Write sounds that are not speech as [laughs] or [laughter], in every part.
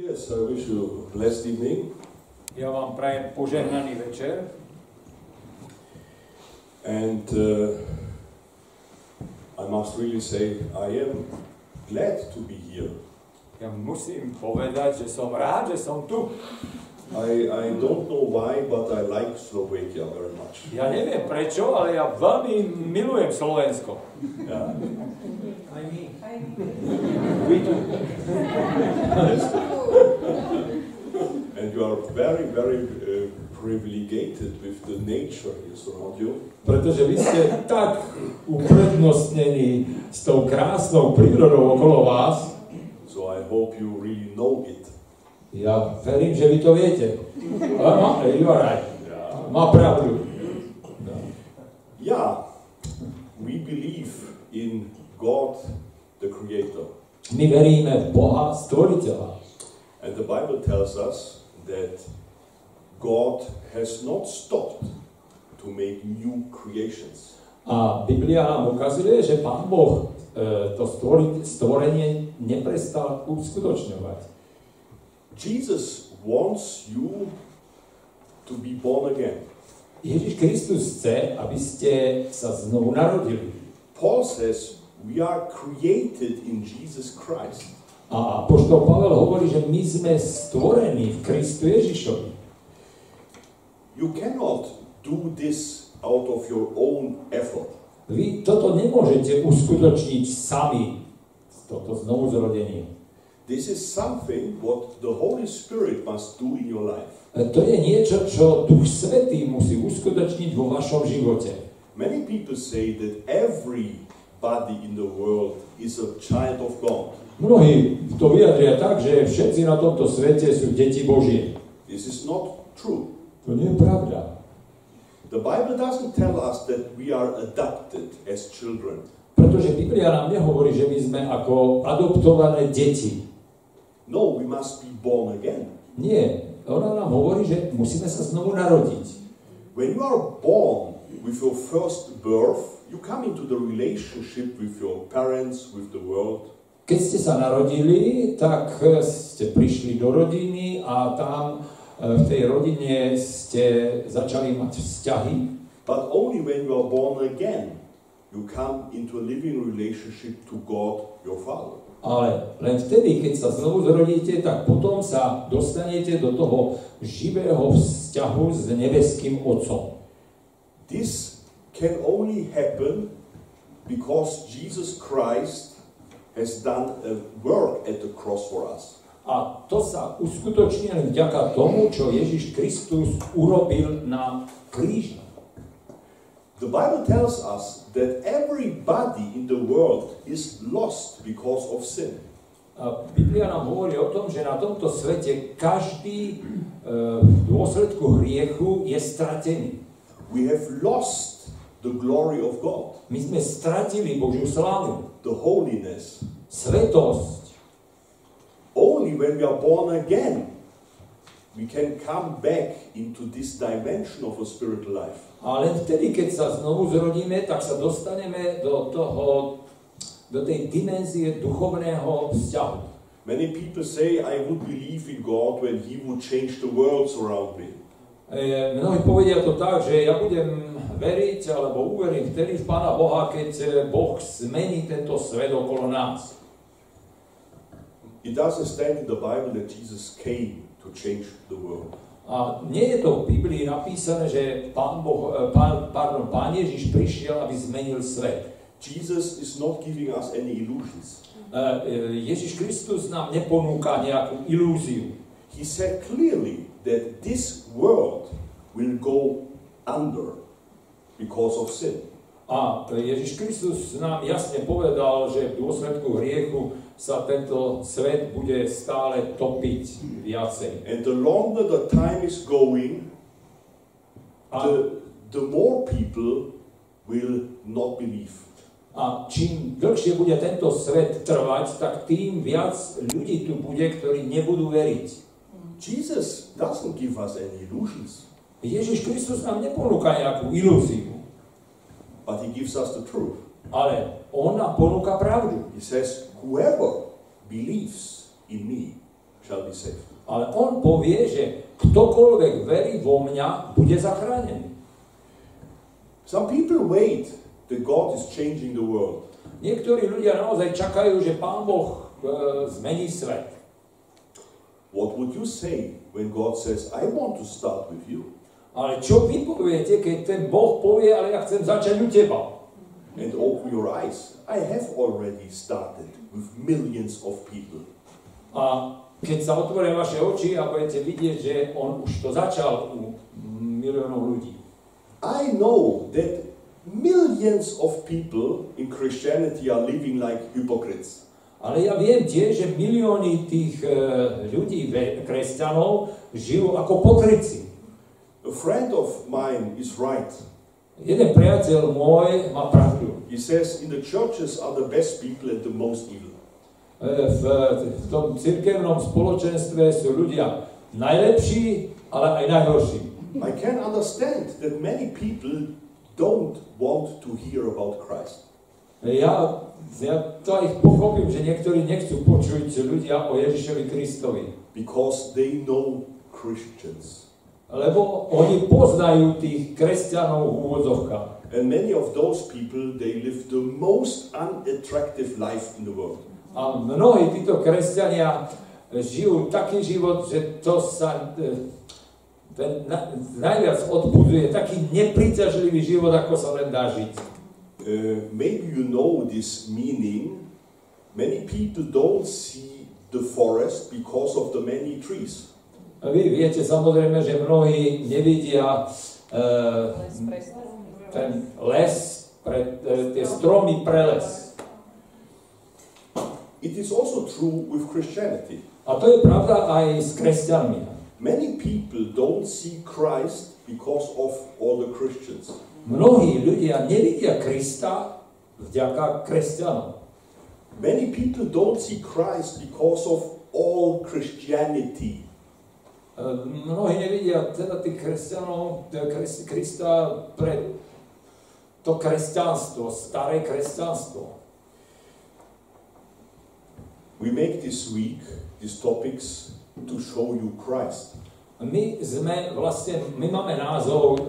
Yes, I wish you a blessed evening. Ja vám prajem požehnaný večer And uh, I must really say, I am glad to be here. ja musím povedať, že som rád, že som tu. I, I don't know why, but I like Slovakia very much. Ja neviem prečo, ale ja veľmi milujem Slovensko. Yeah, Aj my. we do. That's good. And you are very, very uh, privileged with the nature here surround you. Pretože vy ste tak uprednostnení s tou krásnou prírodou okolo vás, So I hope you really know it. ja verím, že vy to viete. Áno, you are right. Yeah. Má pravdu. No. yeah, we believe in God, the Creator. My veríme v Boha, stvoriteľa. And the Bible tells us that God has not stopped to make new creations. A Biblia nám ukazuje, že Pán Boh to stvori- stvorenie neprestal uskutočňovať. Jesus wants you to be born again. Ježiš Kristus chce, aby ste sa znovu narodili. Paul says we are created in Jesus Christ. A poštol Pavel hovorí, že my sme stvorení v Kristu Ježišovi. You cannot do this out of your own effort. Vy toto nemôžete uskutočniť sami, toto znovu zrodenie. This is something what the Holy Spirit must do in your life. E, To je niečo, čo Duch Svetý musí uskutočniť vo vašom živote. Many people say that everybody in the world is a child of God. Mnohí to vyjadria tak, že všetci na tomto svete sú deti Božie. This is not true. To nie je pravda. The Bible doesn't tell us that we are adopted as children. Pretože Biblia nám nehovorí, že my sme ako adoptované deti. No, we must be born again. Nie. Ona nám hovorí, že musíme sa znovu narodiť. When you are born with your first birth, you come into the relationship with your parents, with the world. Keď ste sa narodili, tak e, ste prišli do rodiny a tam e, v tej rodine ste začali mať vzťahy. But only when you are born again, you come into a living relationship to God, your Father. Ale len vtedy, keď sa znovu zrodíte, tak potom sa dostanete do toho živého vzťahu s nebeským Otcom. This can only happen because Jesus Christ has done a work at the cross for us. A to sa uskutoční len vďaka tomu, čo Ježiš Kristus urobil na kríži. The Bible tells us that everybody in the world is lost because of sin. A Biblia nám hovorí o tom, že na tomto svete každý e, v dôsledku hriechu je stratený. We have lost the glory of God, My sme stratili Božiu slávu, the holiness. svetosť. Only when we are born again, we can come back into this dimension of a spiritual life. A len vtedy, keď sa znovu zrodíme, tak sa dostaneme do toho, do tej dimenzie duchovného vzťahu. Many people say, I would believe in God when He would change the worlds around me. E, mnohí povedia to tak, že ja budem veriť alebo uverím vtedy v Pána Boha, keď e, Boh zmení tento svet okolo nás. It doesn't stand in the Bible that Jesus came to change the world. A nie je to v Biblii napísané, že Pán, boh, e, pán, pardon, pán Ježiš prišiel, aby zmenil svet. Jesus is not giving us any illusions. E, Ježiš Kristus nám neponúka nejakú ilúziu. He said clearly that this world will go under because of sin. A Ježiš Kristus nám jasne povedal, že v dôsledku hriechu sa tento svet bude stále topiť viacej. And the longer the time is going, A, the, the more people will not believe. a čím dlhšie bude tento svet trvať, tak tým viac ľudí tu bude, ktorí nebudú veriť. Jesus doesn't give us any illusions, Ježiš Kristus nám neponúka nejakú ilúziu, but he gives us the truth. ale on nám ponúka pravdu. He says, Whoever believes in me shall be saved. Ale on povie, že ktokoľvek verí vo mňa, bude zachránený. Some people wait that God is changing the world. Niektorí ľudia naozaj čakajú, že Pán Boh e, zmení svet. What would you say when God says, I want to start with you? Ale čo vy poviete, keď ten Boh povie, ale ja chcem začať u teba? And open your eyes. I have already started with millions of people. A keď sa otvoria vaše oči a budete vidieť, že on už to začal u miliónov ľudí. I know that millions of people in Christianity are living like hypocrites. Ale ja viem tiež, že milióny tých e, ľudí, kresťanov, žijú ako pokryci. A friend of mine is right. Jeden priateľ môj má pravdu. He says in the churches are the best people and the most evil. E, v, v tom cirkevnom spoločenstve sú ľudia najlepší, ale aj najhorší. I can understand that many people don't want to hear about Christ. Ja, ja to aj pochopím, že niektorí nechcú počuť ľudia o Ježišovi Kristovi. because they know Christians. Lebo oni poznajú tých kresťanov v úvodzovkách. And many of those people, they live the most unattractive life in the world. A mnohí títo kresťania žijú taký život, že to sa e, ten na, najviac odbudzuje, taký nepriťažlivý život, ako sa len dá žiť. Uh, maybe you know this meaning. Many people don't see the forest because of the many trees. A vy viete samozrejme, že mnohí nevidia e, ten les, pre, e, tie stromy preles. It is also true with Christianity. A to je pravda aj s kresťanmi. Many people don't see Christ because of all the Christians. Mnohí ľudia nevidia Krista vďaka kresťanom. Many people don't see Christ because of all Christianity. E, Mnohí nevidia teda tých kresťanov, kres- Krista pre to kresťanstvo, staré kresťanstvo. We make this week these topics to show you Christ. My sme vlastne, my máme názov, e,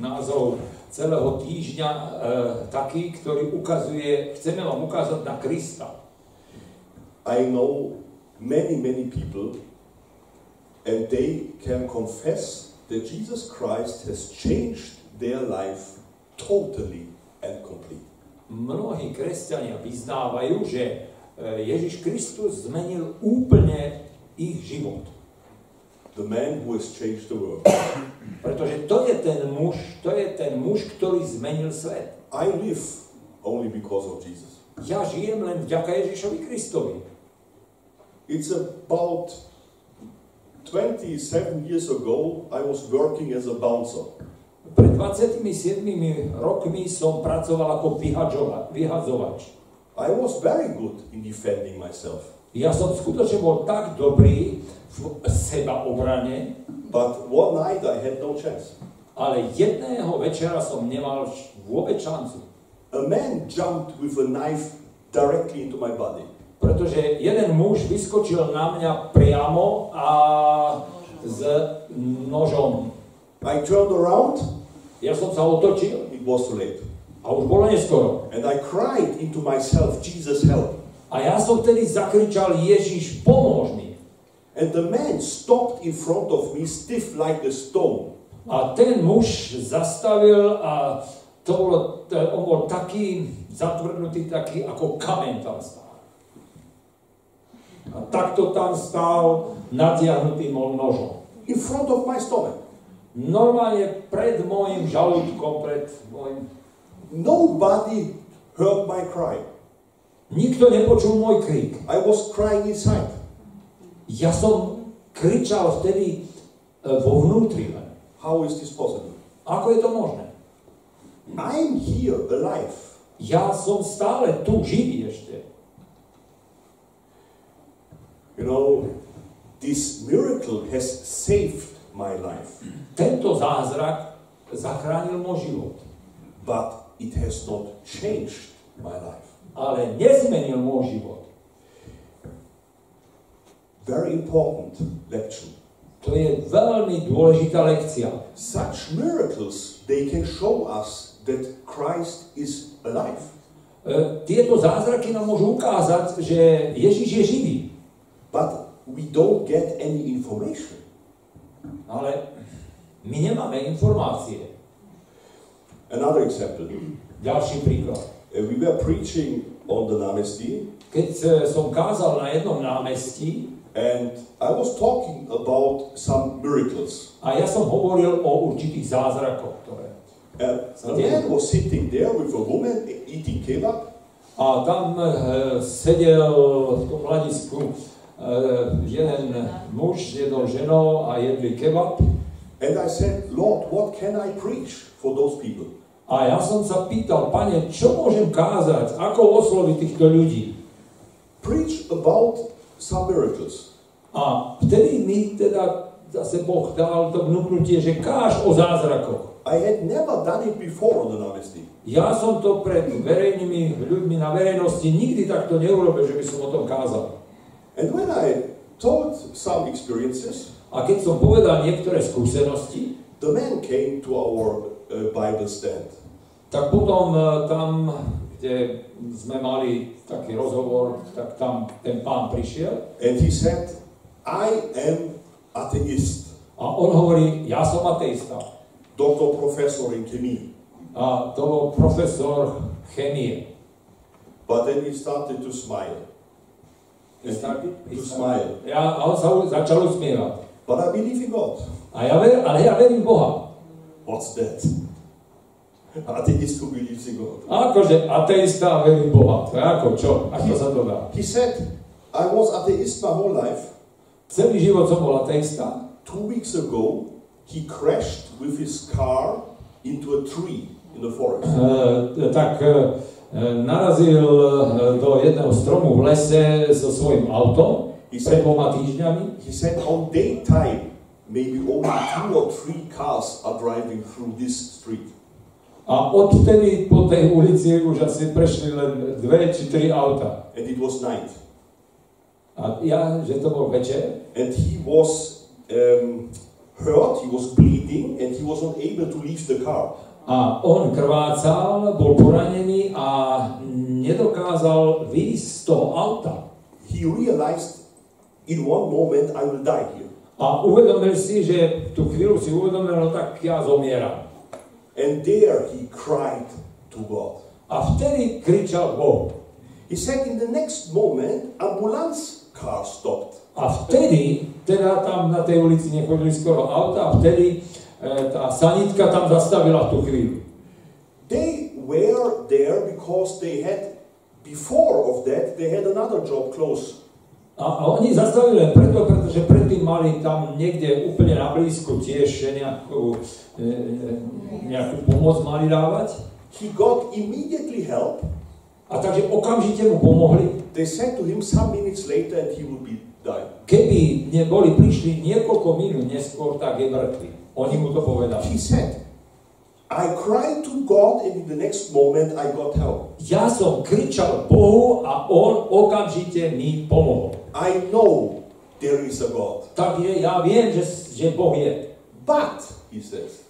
názov celého týždňa e, taký, ktorý ukazuje, chceme vám ukázať na Krista. I know many, many people, and they can confess that Jesus Christ has changed their life totally and complete. Mnohí kresťania vyznávajú, že e, Ježiš Kristus zmenil úplne ich život. The man who has changed the world. [coughs] Pretože to je ten muž, to je ten muž, ktorý zmenil svet. I live only because of Jesus. Ja žijem len vďaka Ježišovi Kristovi. It's about 27 years ago, I was working as a bouncer. Pred 27 rokmi som pracoval ako vyhadzovač. I was very good in defending myself. Ja som skutočne bol tak dobrý v seba obrane, But one night I had no chance. ale jedného večera som nemal vôbec šancu. A man jumped with a knife directly into my body. Pretože jeden muž vyskočil na mňa priamo a s nožom. I turned around, Ja som sa otočil it was too late. a už bolo neskoro. And I cried into myself, Jesus help. A ja som vtedy zakričal, Ježiš, pomôž mi. And the man stopped in front of me, stiff like a stone. A ten muž zastavil a to bolo, on bol taký zatvrdnutý, taký ako kameň tam stál. A takto tam stál natiahnutým nožom. In front of my stomach. Normálne pred môjim žalúdkom, pred môjim... Nobody heard my cry. Nikto nepočul môj krik. I was crying inside. Ja som kričal vtedy e, vo vnútri len. How is this possible? Ako je to možné? I'm here alive. Ja som stále tu, živý ešte. You know, this miracle has saved my life, Tento zázrak zachránil môj život. but it has not changed my life. Ale nezmenil môj život. Very important lection. To je veľmi dôležitá lekcia. Such miracles, they can show us that Christ is alive. E, tieto zázraky nám môžu ukázať, že Ježiš je živý. But we don't get any information. Ale my nemáme informácie. Another example. Ďalší príklad. Uh, we were preaching on the Namesti, Keď e, som kázal na jednom námestí and I was talking about some miracles. a ja som hovoril o určitých zázrakoch, ktoré... Uh, a man was sitting there with a woman eating kebab, A tam e, sedel v tom hľadisku e, jeden muž s jednou ženou a jedli kebab. and I said, Lord, what can I preach for those people? A ja som sa pýtal, pane, čo môžem kázať? Ako osloviť týchto ľudí? Preach about some miracles. A vtedy mi teda zase Boh dal to vnúknutie, že káž o zázrakoch. I had never done it before on the Namesti. Ja som to pred verejnými ľuďmi na verejnosti nikdy takto neurobil, že by som o tom kázal. And when I told some experiences, A keď som povedal niektoré skúsenosti, the man came to our uh, Bible stand. tak potom e, tam, kde sme mali taký rozhovor, tak tam ten pán prišiel And he said, I am atheist, a on hovorí, ja som ateista. doctor professor in chemie. A to bol profesor chemie. But then he started to smile. And to smile. Ja, a on sa začal usmievať. But I believe in God. A ja ver, ale ja verím Boha. What's that? Atheist who believes in God. Akože ateista a verím Boha. To je ako, čo? Ako sa to dá? He said, I was atheist my whole life. Celý život som bol ateista. Two weeks ago, he crashed with his car into a tree in the forest. E, tak e, narazil do jedného stromu v lese so svojím autom He pred dvoma týždňami. he said on daytime, maybe only two or three cars are driving through this street. A odtedy po tej ulici už asi prešli len dve či tri auta. And it was night. A ja, že to bol večer, And he was um, hurt, he was bleeding, and he was not able to leave the car. a on krvácal, bol poranený a nedokázal výjsť z toho auta. He realized in one moment, I will die here. A uvedomil si, že tú chvíľu si uvedomil, no tak ja zomieram. And there he cried to God. A vtedy kričal Boh. He said in the next moment, ambulance car stopped. A vtedy, teda tam na tej ulici nechodili skoro auta, a vtedy e, tá sanitka tam zastavila v tú chvíľu. They were there because they had, before of that, they had another job close. A, a oni zastavili len preto, pretože predtým mali tam niekde úplne na blízku tiež nejakú, e, e, nejakú pomoc mali dávať. He got immediately help. A takže okamžite mu pomohli. They said to him some minutes later and he would be died. Keby neboli prišli niekoľko minút neskôr, tak je mŕtvy. Oni mu to povedali. He said, I cried to God and in the next moment I got help. Ja som kričal Bohu a on okamžite mi pomohol. I know there is a God. Tak je, ja viem, že, že Boh je. But, he says,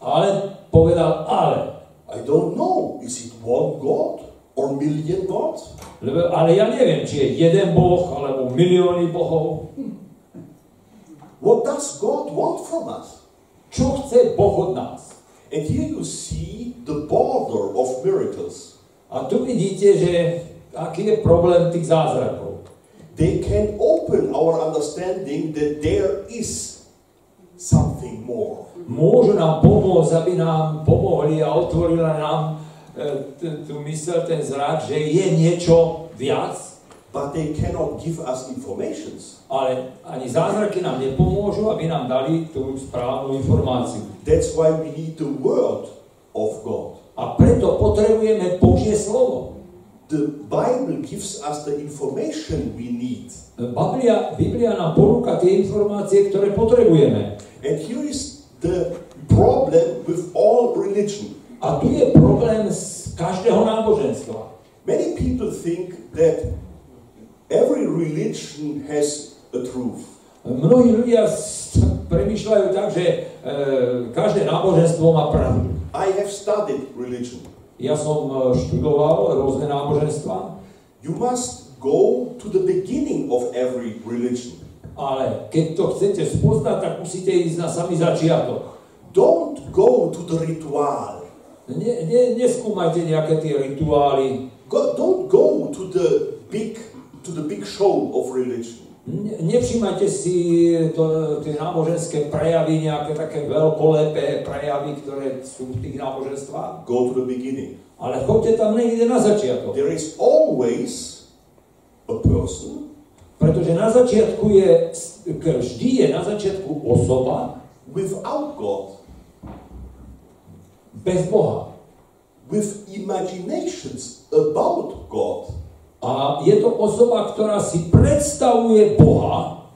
Ale povedal ale. I don't know. Is it one God or million gods? Lebo, ale ja neviem, či je jeden Boh, alebo milióny bohov. What does God want from us? Čo chce Boh od nás? And here you see the border of miracles. A tu vidíte, že aký je problém tých zázrakov. They can open our understanding that there is something more. Môžu nám pomôcť, aby nám pomohli a otvorila nám e, t- tú mysel, ten zrak, že je niečo viac, But they cannot give us informations. ale ani zázraky nám nepomôžu, aby nám dali tú správnu informáciu. That's why we need the word of God. A preto potrebujeme Božie slovo. The Bible gives us the information we need. Biblia, Biblia nám ponúka tie informácie, ktoré potrebujeme. And here is the problem with all religion. A tu je problém z každého náboženstva. Many people think that every religion has a truth. Mnohí ľudia premýšľajú tak, že e, každé náboženstvo má pravdu. I have studied religion. Ja som e, študoval rôzne náboženstva, You must go to the beginning of every religion. ale keď to chcete spoznať, tak musíte ísť na samý začiatok. Don't go to the ritual. Ne, ne, neskúmajte nejaké tie rituály, Go, don't go to the big to the big show of religion. ne, nevšímajte si to, tie náboženské prejavy, nejaké také veľkolepé prejavy, ktoré sú v tých náboženstvách, Go to the beginning. ale choďte tam niekde na začiatok. There is always a person Pretože na začiatku je, vždy je na začiatku osoba without God, bez Boha. with imaginations about God. A je to osoba, ktorá si predstavuje Boha.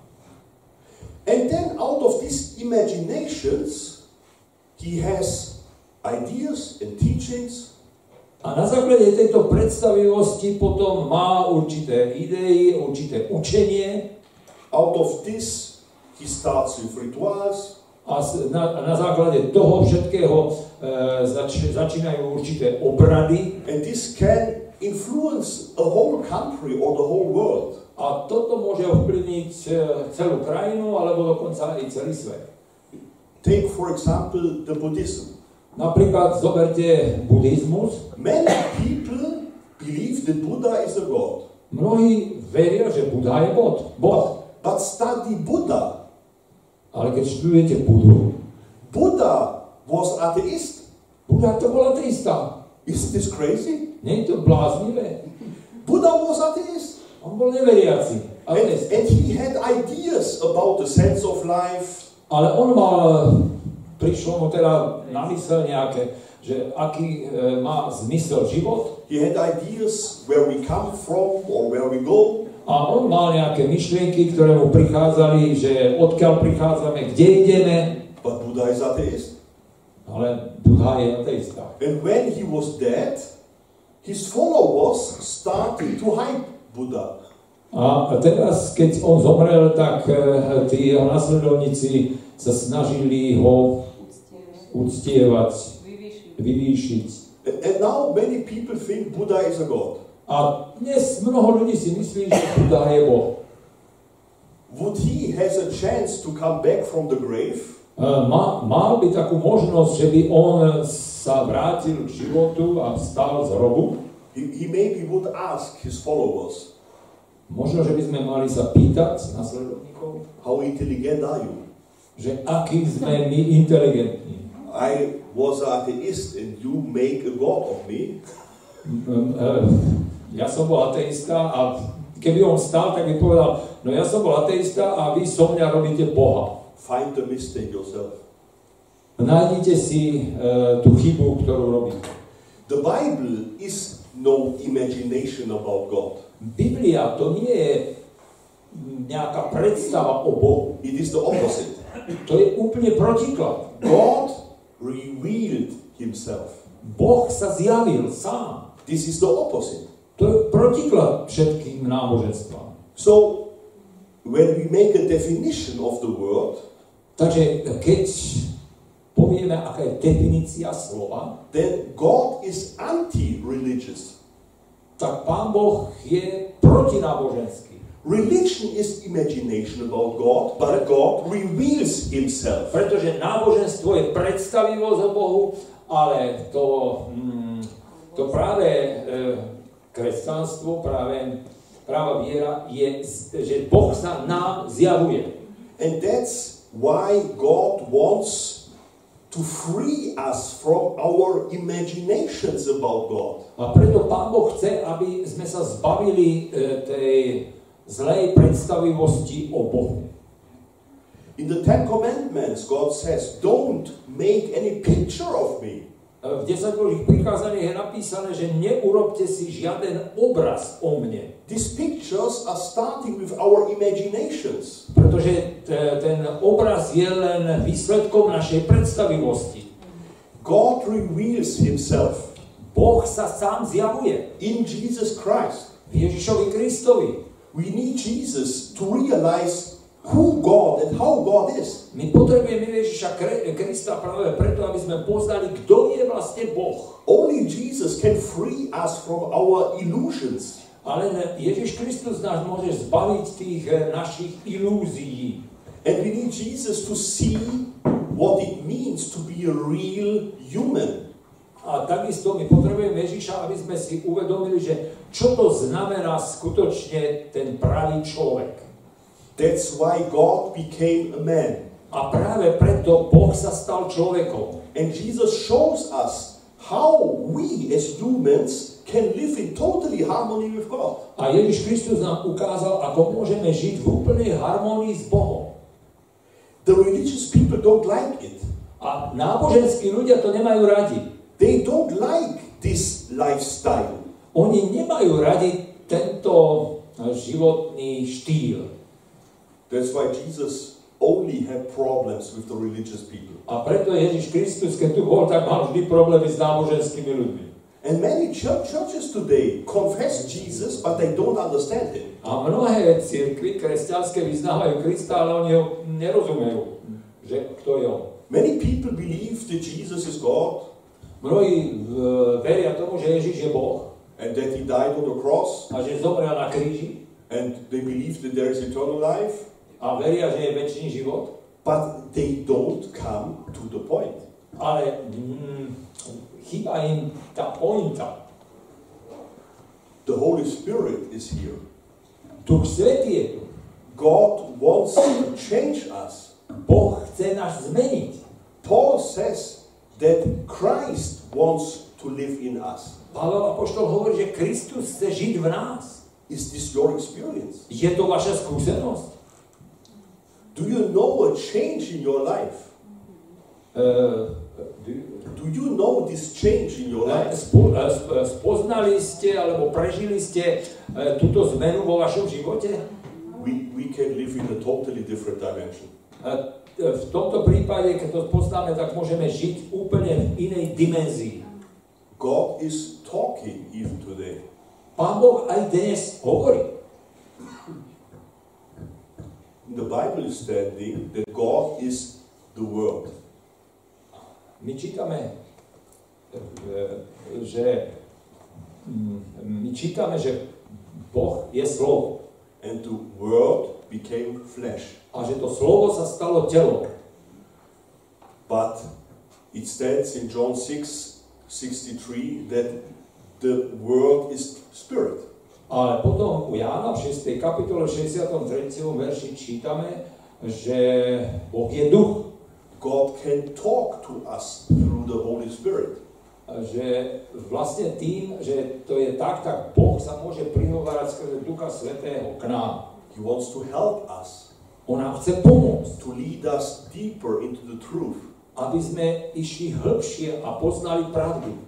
And then out of these imaginations, he has ideas and teachings. A na základe tejto predstavivosti potom má určité idei, určité učenie. Out of this, he starts with rituals, a na, na základe toho všetkého e, zač, začínajú určité obrady. And this can influence a whole country or the whole world. a toto môže ovplyvniť e, celú krajinu alebo dokonca aj celý svet. Take, for example, the Buddhism. Napríklad zoberte buddhizmus. Many people believe that Buddha is a god, Mnohí veria, že Buddha je bod, Boh. but study Buddha. Ale keď študujete Budhu, Buddha was atheist. Buddha to bol ateista. Isn't this crazy? Nie je to bláznivé? Buddha was atheist. On bol neveriaci. And, and he had ideas about the sense of life, Ale on mal, prišlo mu teda na mysel nejaké, že aký e, má zmysel život he had ideas where we come from or where we go. a on mal nejaké myšlienky, ktoré mu prichádzali, že odkiaľ prichádzame, kde ideme, But Buddha is atheist. Ale Buddha je ateista. And when he was dead, his followers started to hype Buddha. A teraz, keď on zomrel, tak e, tí jeho nasledovníci sa snažili ho uctievať, vyvýšiť. And and now many people think Buddha is a god. A dnes mnoho ľudí si myslí, že Buddha je Boh. Would he has a chance to come back from the grave? Má, mal by takú možnosť, že by on sa vrátil k životu a vstal z hrobu? He, he maybe would ask his followers, Možno, že by sme mali sa pýtať nasledovníkov, How intelligent are you? že aký sme my inteligentní. I was an atheist and you make a god of me. E, Ja som bol ateista a keby on stal, tak by povedal, no ja som bol ateista a vy so mňa robíte Boha. Find the mistake yourself. Nájdite si e, tú chybu, ktorú robíte. The Bible is no imagination about God. Biblia to nie je nejaká predstava o Bohu. It is the opposite. To je úplne protiklad. God revealed himself. Boh sa zjavil sám. This is the opposite. To je protiklad všetkým náboženstvám. So, when we make a definition of the word, Takže keď povieme, aká je definícia slova, then God is anti-religious. tak Pán Boh je protináboženský. Religion is imagination about God, but God reveals himself. Pretože náboženstvo je predstavivosť o Bohu, ale to, mm, to práve e, kresťanstvo, práve práva viera je, že Boh sa nám zjavuje. And that's why God wants to free us from our imaginations about God. A preto Pán Boh chce, aby sme sa zbavili e, tej zlej predstavivosti o Bohu. In the Ten Commandments, God says, Don't make any picture of me. E, V 10 Božích prikázaniach je napísané, že neurobte si žiaden obraz o mne. These pictures are starting with our imaginations. Pretože t- ten obraz je len výsledkom našej predstavivosti. God reveals Himself Boh sa sám zjavuje in Jesus Christ. v Ježišovi Kristovi. We need Jesus to realize who God and how God is. My potrebujeme Ježiša Krista práve preto, aby sme poznali, kto je vlastne Boh. Only Jesus can free us from our illusions. Ale Ježiš Kristus nás môže zbaviť tých eh, našich ilúzií. And we need Jesus to see what it means to be a real human. A takisto my potrebujeme Ježiša, aby sme si uvedomili, že čo to znamená skutočne ten pravý človek. That's why God became a man. A práve preto Boh sa stal človekom. And Jesus shows us how we as humans can live in totally harmony with God. A Ježiš Kristus nám ukázal, ako môžeme žiť v úplnej harmonii s Bohom. The religious people don't like it. A náboženskí ľudia to nemajú radi. They don't like this lifestyle. Oni nemajú radi tento životný štýl. That's why Jesus only had problems with the religious people. A preto Ježiš Kristus, keď tu bol, tak mal vždy problémy s náboženskými ľuďmi. And many church churches today confess Jesus, but they don't understand him. A mnohé cirkvy kresťanské vyznávajú Krista, ale oni ho nerozumejú, že kto je on. Many people believe that Jesus is God Mnohí veria tomu, že Ježiš je Boh and that he died on the cross, a že zomrel na kríži and they believe that there is eternal life, a veria, že je väčší život, but they don't come to the point. ale mm, chýba im tá pointa. The Holy Spirit is here. Duch Svetý je tu. God wants to change us. Boh chce nás zmeniť. Paul says that Christ wants to live in us. Pavel Apoštol hovorí, že Kristus chce žiť v nás. Is this your experience? Je to vaša skúsenosť? Do you know a change in your life? Uh, Do you know this change in your life? spo, eh, sp- spoznali ste alebo prežili ste eh, túto zmenu vo vašom živote? We, we can live in a totally different dimension. Eh, V tomto prípade, keď to poznáme, tak môžeme žiť úplne v inej dimenzii. God is talking even today. Pán Boh aj dnes hovorí. The Bible is standing that God is the Word. My čítame, eh, že mm, my čítame, že Boh je slovo And the Word became flesh. a že to slovo sa stalo telom. But it stands in John 6 63 that the Word is Spirit. Ale potom u Jána v 6. kapitole 63. verši čítame, že Boh je duch. God can talk to us through the Holy Spirit. Že vlastne tým, že to je tak, tak Boh sa môže prihovárať skrze Ducha Svetého k nám. He wants to help us, On nám chce pomôcť, to lead us deeper into the truth. aby sme išli hĺbšie a poznali pravdu.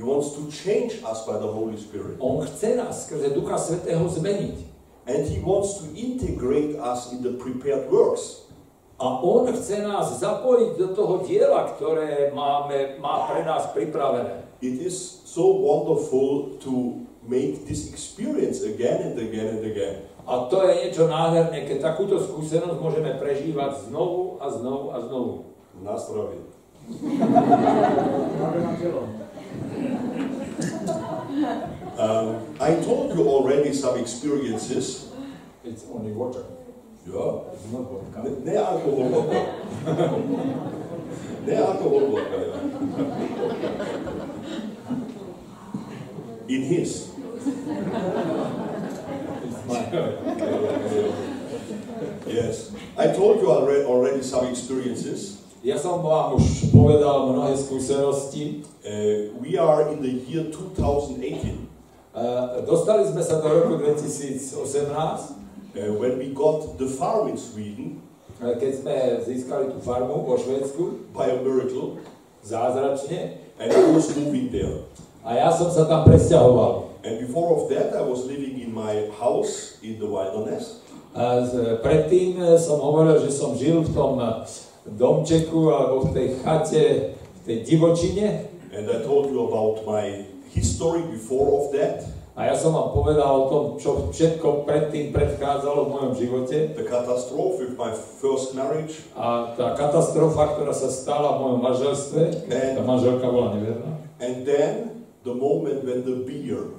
He wants to change us by the Holy Spirit. On chce nás skrze Ducha Svetého zmeniť. And He wants to integrate us in the prepared works. A On chce nás zapojiť do toho diela, ktoré máme, má pre nás pripravené. It is so wonderful to make this experience again and again and again. A to je niečo nádherné, keď takúto skúsenosť môžeme prežívať znovu a znovu a znovu. Na zdravie. [laughs] Um, I told you already some experiences. It's only water. Ja. It's not vodka. Ne, ne alkohol vodka. ne alkohol vodka. ja. In his. It's my... [laughs] Yes. I told you already, already some experiences. Ja som vám už povedal mnohé skúsenosti. Uh, we are in the year 2018 Uh, dostali sme sa do roku 2018, uh, when we got the farm in Sweden uh, keď sme získali tú farmu vo Švédsku, by a miracle, zázračne, and I was moving there. a ja som sa tam presťahoval. And before of that, I was living in my house in the wilderness. A z- predtým eh, som hovoril, že som žil v tom eh, domčeku alebo v tej chate, v tej divočine. And I told you about my history before of that, A ja som vám povedal o tom, čo všetko predtým predchádzalo v mojom živote. the catastrophe with my first marriage, A tá katastrofa, ktorá sa stala v mojom manželstve, tá manželka bola neverná. and then the moment when the bear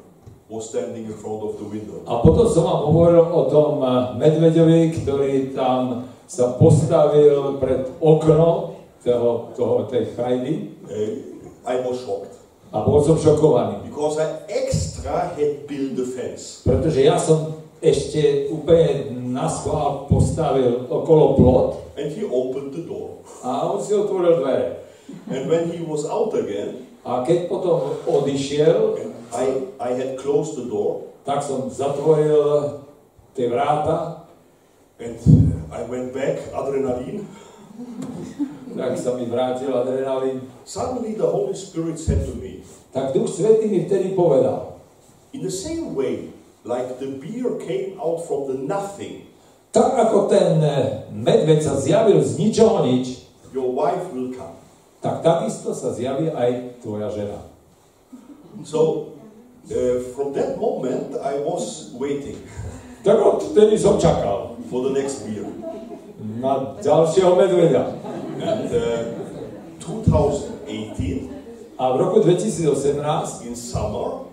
was standing in front of the window. A potom som vám hovoril o tom eh, medveďovi, ktorý tam sa postavil pred okno toho, toho, tej Uh, I was shocked a bol som šokovaný. because I extra had built a fence. Pretože ja som ešte úplne na schvál postavil okolo plot And he opened the door. a on si otvoril dvere. And when he was out again, A keď potom odišiel, I, I had closed the door tak som zatvoril tie vráta, and I went back, adrenaline. [laughs] tak sa mi vrátil adrenalín. Suddenly the Holy Spirit said to me, Tak Duch Svetý mi vtedy povedal, in the same way, like the bear came out from the nothing, tak ako ten eh, medveď sa zjavil z ničoho nič, your wife will come. tak takisto sa zjaví aj tvoja žena. So uh, from that moment, I was waiting [laughs] Tak odtedy som čakal for the next beer. na ďalšieho medveďa. And uh, 2018, A v roku 2018 in summer,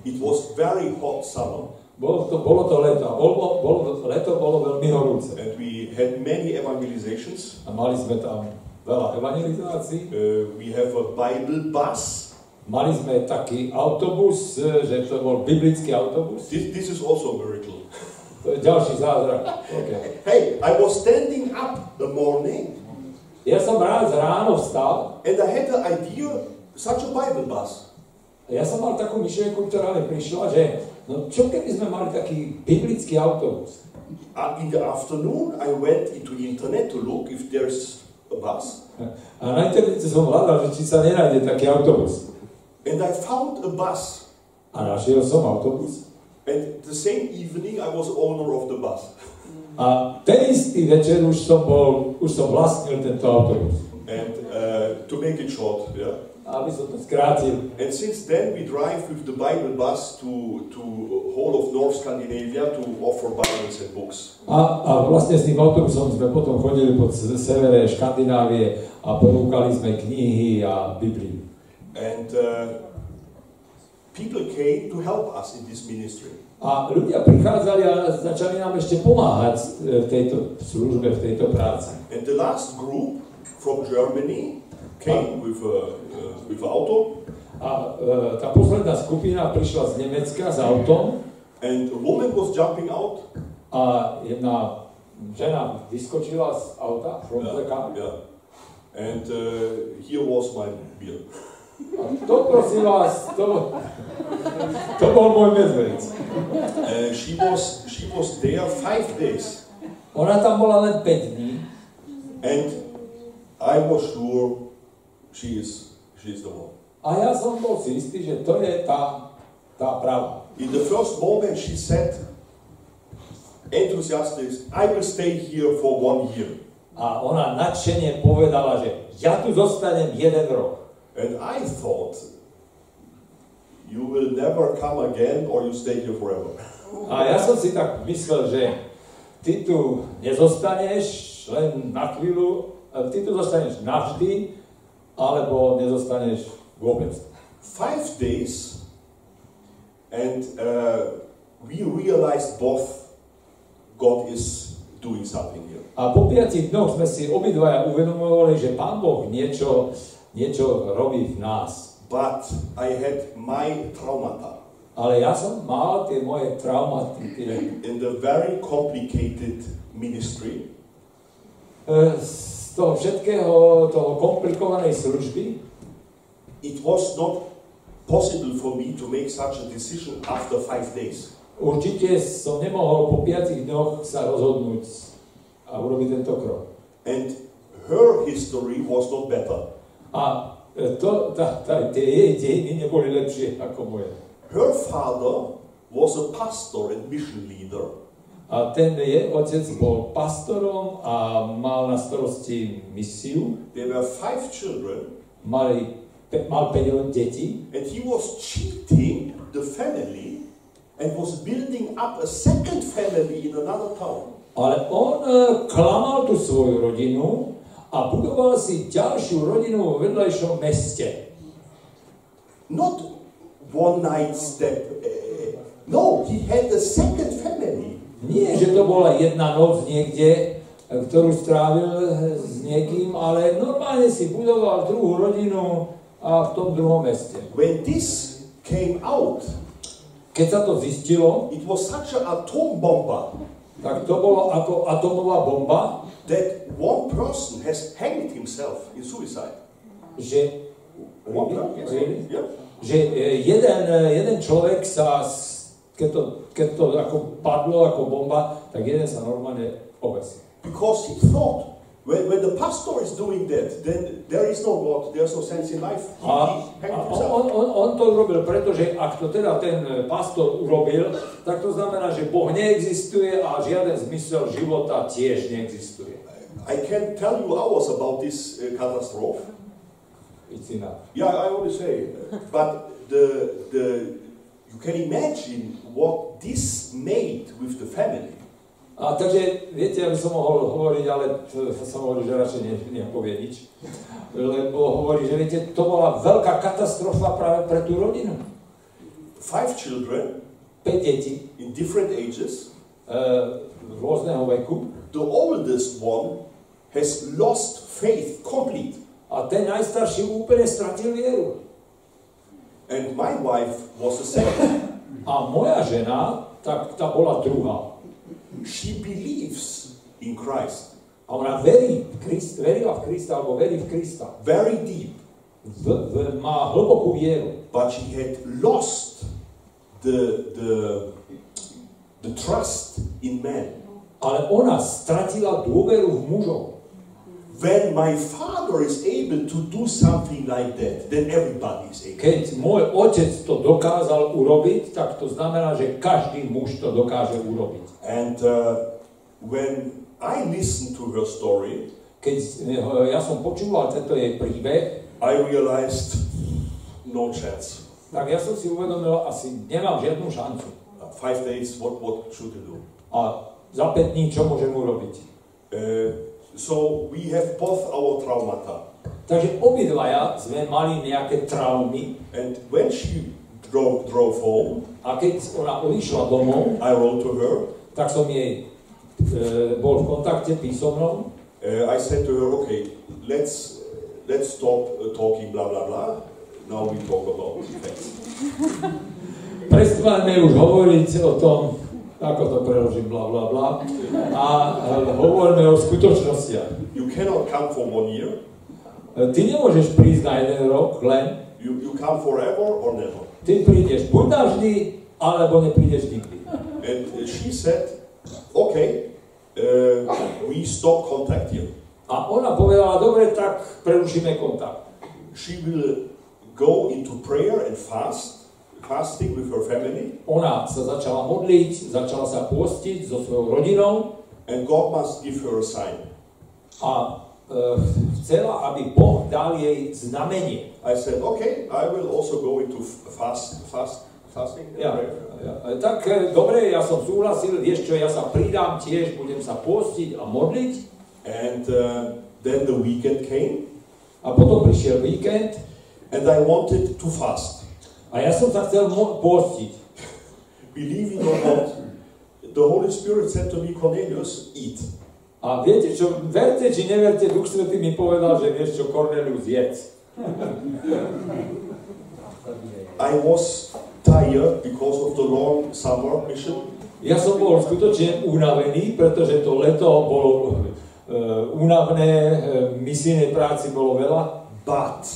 it was very hot summer, bolo to, bolo to leto a bolo, bolo, leto bolo veľmi horúce. and we had many evangelizations. A mali sme tam veľa evangelizácií. Uh, we have a Bible bus. Mali sme taký autobus, e, že to bol biblický autobus. This, this is also a miracle. To je ďalší zázrak. Okay. Hey, I was standing up the morning Ja som raz ráno vstal and I had the idea, such a Bible bus. ja som mal takú myšlienku, ktorá mi prišla, že no čo keby sme mali taký biblický autobus? Uh, in the afternoon, I went into the internet to look if there's a bus, A na internete som hľadal, že či sa nenájde taký autobus. And I found a bus. A našiel som autobus. And the same evening, I was owner of the bus. A ten istý večer už som bol, už som vlastnil tento autobus. And uh, to make it short, yeah. A aby som to skrátil. And since then, we drive with the Bible bus to to whole of North Scandinavia to offer Bibles and books. A, a vlastne s tým autobusom sme potom chodili po severe Škandinávie a ponúkali sme knihy a Bibliu. And uh, people came to help us in this ministry. A ľudia prichádzali a začali nám ešte pomáhať e, v tejto službe, v tejto práci. And the last group from Germany came with a uh, with an auto, A e, tá posledná skupina prišla z Nemecka s autom and a woman was jumping out. a jedna žena vyskočila z auta, from the car. yeah. And uh, here was my beer. A to prosím vás, to, to bol môj medveď. Uh, she was she was there five days, Ona tam bola len 5 dní and I was sure she is she is the one. a ja som bol si istý, že to je tá, tá pravá. In the first moment, she said, enthusiastic, I will stay here for one year. A ona nadšene povedala, že ja tu zostanem jeden rok. And I thought, you will never come again or you stay here forever. A ja som si tak myslel, že ty tu nezostaneš len na chvíľu, e, ty tu zostaneš navždy, alebo nezostaneš vôbec. Five days, and uh, we realized both God is doing something here. A po piatich dňoch sme si obidvaja uvedomovali, že Pán Boh niečo, niečo robí v nás. But I had my traumata Ale ja som mal tie moje traumaty, tie, in the very complicated ministry. e, z toho všetkého, toho komplikovanej služby, It was not possible for me to make such a decision after five days. určite som nemohol po piatich dňoch sa rozhodnúť a urobiť tento krok. And her history was not better. A e, to, tá, tá, tie jej dejiny neboli lepšie ako moje. Her father was a pastor and mission leader, A ten jej otec bol pastorom a mal na starosti misiu. There were five children, Mali pe- mal 5 detí and he was cheating the family and was building up a second family in another town. ale on e, klamal tú svoju rodinu a budoval si ďalšiu rodinu vo vedľajšom meste. Not one night step. uh, no, he had a second family. Nie, že to bola jedna noc niekde, ktorú strávil e, s niekým, ale normálne si budoval druhú rodinu a v tom druhom meste. When this came out, Keď sa to zistilo, it was such an atom bomber tak to bolo ako atomová bomba, that one person has hanged himself in suicide. že, One person, Really? yeah. že e, jeden, e, jeden človek sa, keď to, keď to ako padlo ako bomba, tak jeden sa normálne obesil. Because he thought, when, when the pastor is doing that, then there is no God, there's no sense in life. He, A, he a on, on, on, to urobil preto, že ak to teda ten pastor urobil, tak to znamená, že Boh neexistuje a žiaden zmysel života tiež neexistuje. I can tell you hours about this uh, catastrophe. It's enough. Yeah, I only say, but the the you can imagine what this made with the family. A takže, viete, ja by som mohol hovoriť, ale som hovoril, že radšej ne, nepovie nič. Lebo hovorí, že viete, to bola veľká katastrofa práve pre tú rodinu. Five children 5 detí in different ages. e, rôzneho veku. The oldest one has lost faith complete, A ten najstarší úplne stratil vieru. and my wife was the second. A moja žena, tak tá bola druhá. She believes in Christ A ona verí v Krist, verila v Krista, alebo verí v Krista. very deep, V, v, má hlbokú vieru. but she had lost the the the trust in man. Ale ona stratila dôveru v mužov. When my father is able to do something like that, then everybody is able. Keď môj otec to dokázal urobiť, tak to znamená, že každý muž to dokáže urobiť. And uh, when I listened to her story, Keď ja som počúval tento jej príbeh, I realized no chance. tak ja som si uvedomil, asi nemám žiadnu šancu. Uh, five days, what what should I do? A za 5 dní čo môžem urobiť? Uh, so we have both our traumata. Takže obidvaja sme mali nejaké traumy And when she drove, drove home, a keď ona odišla domov, I wrote to her. tak som jej e, bol v kontakte písomnom Uh, I said to her, okay, let's let's stop uh, talking blah blah blah. Now we talk about facts. Prestaňme už hovoriť o tom, ako to preložím, bla bla bla, a e, hovoríme o skutočnostiach. You cannot come for one year. E, Ty nemôžeš prísť na jeden rok len, You you come forever or never. ty prídeš buď navždy, alebo neprídeš nikdy. And uh, she said, okay, uh, we stop contact here. A ona povedala, dobre, tak prerušíme kontakt. She will go into prayer and fast, fasting with her family, Ona sa začala modliť, začala sa postiť so svojou rodinou and God must give her a sign. a e, chcela, aby Boh dal jej znamenie. I said, okay, I will also go into fast, fast, fasting and Ja, tak dobre, ja som súhlasil, vieš čo, ja sa pridám tiež, budem sa postiť a modliť. And uh, then the weekend came, A potom prišiel víkend and I wanted to fast. A ja som sa chcel postiť. Believing or not, the Holy Spirit said to me, Cornelius, eat. A viete čo, verte či neverte, Duch Svetý mi povedal, že vieš čo, Cornelius, jedz. [laughs] I was tired because of the long summer mission, Ja som bol skutočne unavený, pretože to leto bolo uh, únavné, uh, misijnej práci bolo veľa, but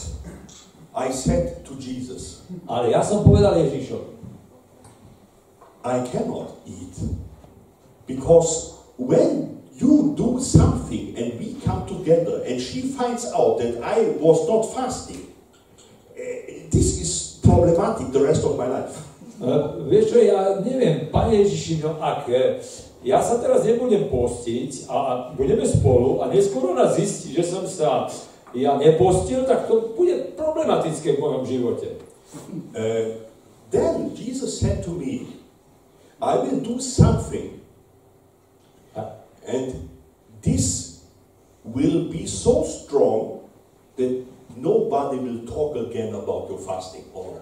I said to Jesus, ale ja som povedal Ježišovi, I cannot eat because when you do something and we come together and she finds out that I was not fasting, eh, this is problematic the rest of my life. Uh, vieš čo, ja neviem, Pane Ježiši, no ak uh, ja sa teraz nebudem postiť a budeme spolu a neskôr ona zistí, že som sa ja nepostil, tak to bude problematické v mojom živote. Uh, then Jesus said to me, I will do something, and this will be so strong that nobody will talk again about your fasting or.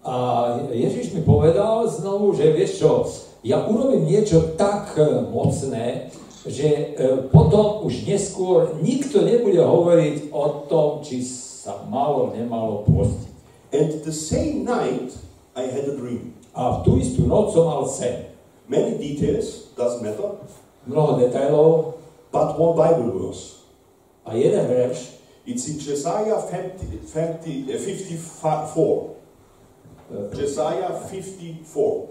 A Ježiš mi povedal znovu, že vieš čo, ja urobím niečo tak e, mocné, že e, potom už neskôr nikto nebude hovoriť o tom, či sa malo, nemalo postiť. And the same night, I had a dream. A v tú istú noc som mal sen. Many details, doesn't matter, Mnoho detailov but one Bible verse. a jeden verš, It's in Josiah 50, 50, uh, 54. Eh, Josiah 54.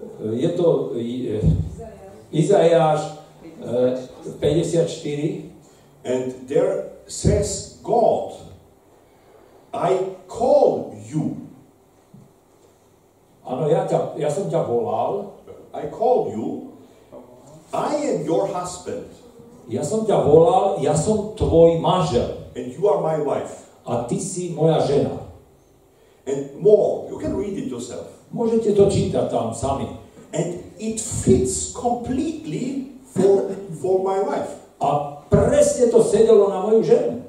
Eh, je to Izajáš e, 54 And there says God, I call you. Áno, ja, ťa, ja som ťa volal, I call you. I am your husband, ja som ťa volal, ja som tvoj manžel and you are my wife. a ty si moja žena. And more, you can read it yourself. Môžete to čítať tam sami. And it fits completely for, for my wife. A presne to sedelo na moju ženu.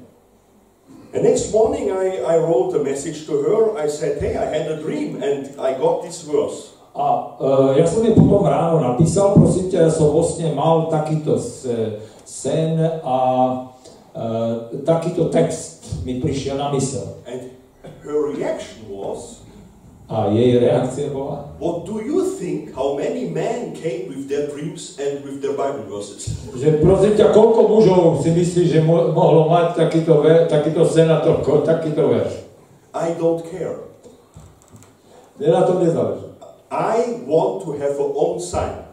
And next morning I, I wrote a message to her. I said, Hey, I had a dream and I got this verse. A e, ja som jej potom ráno napísal, prosím ťa, ja som vlastne mal takýto sen a e, takýto text mi prišiel na mysel. And her reaction was, A jej reakcia bola, What do you think how many men came with their dreams and with their Bible verses? že prosím ťa, koľko mužov si myslíš, že mo- mohlo mať takýto, ver, takýto sen a toľko, takýto verš? I don't care. Mne na tom nezáleží. I want to have her own sign,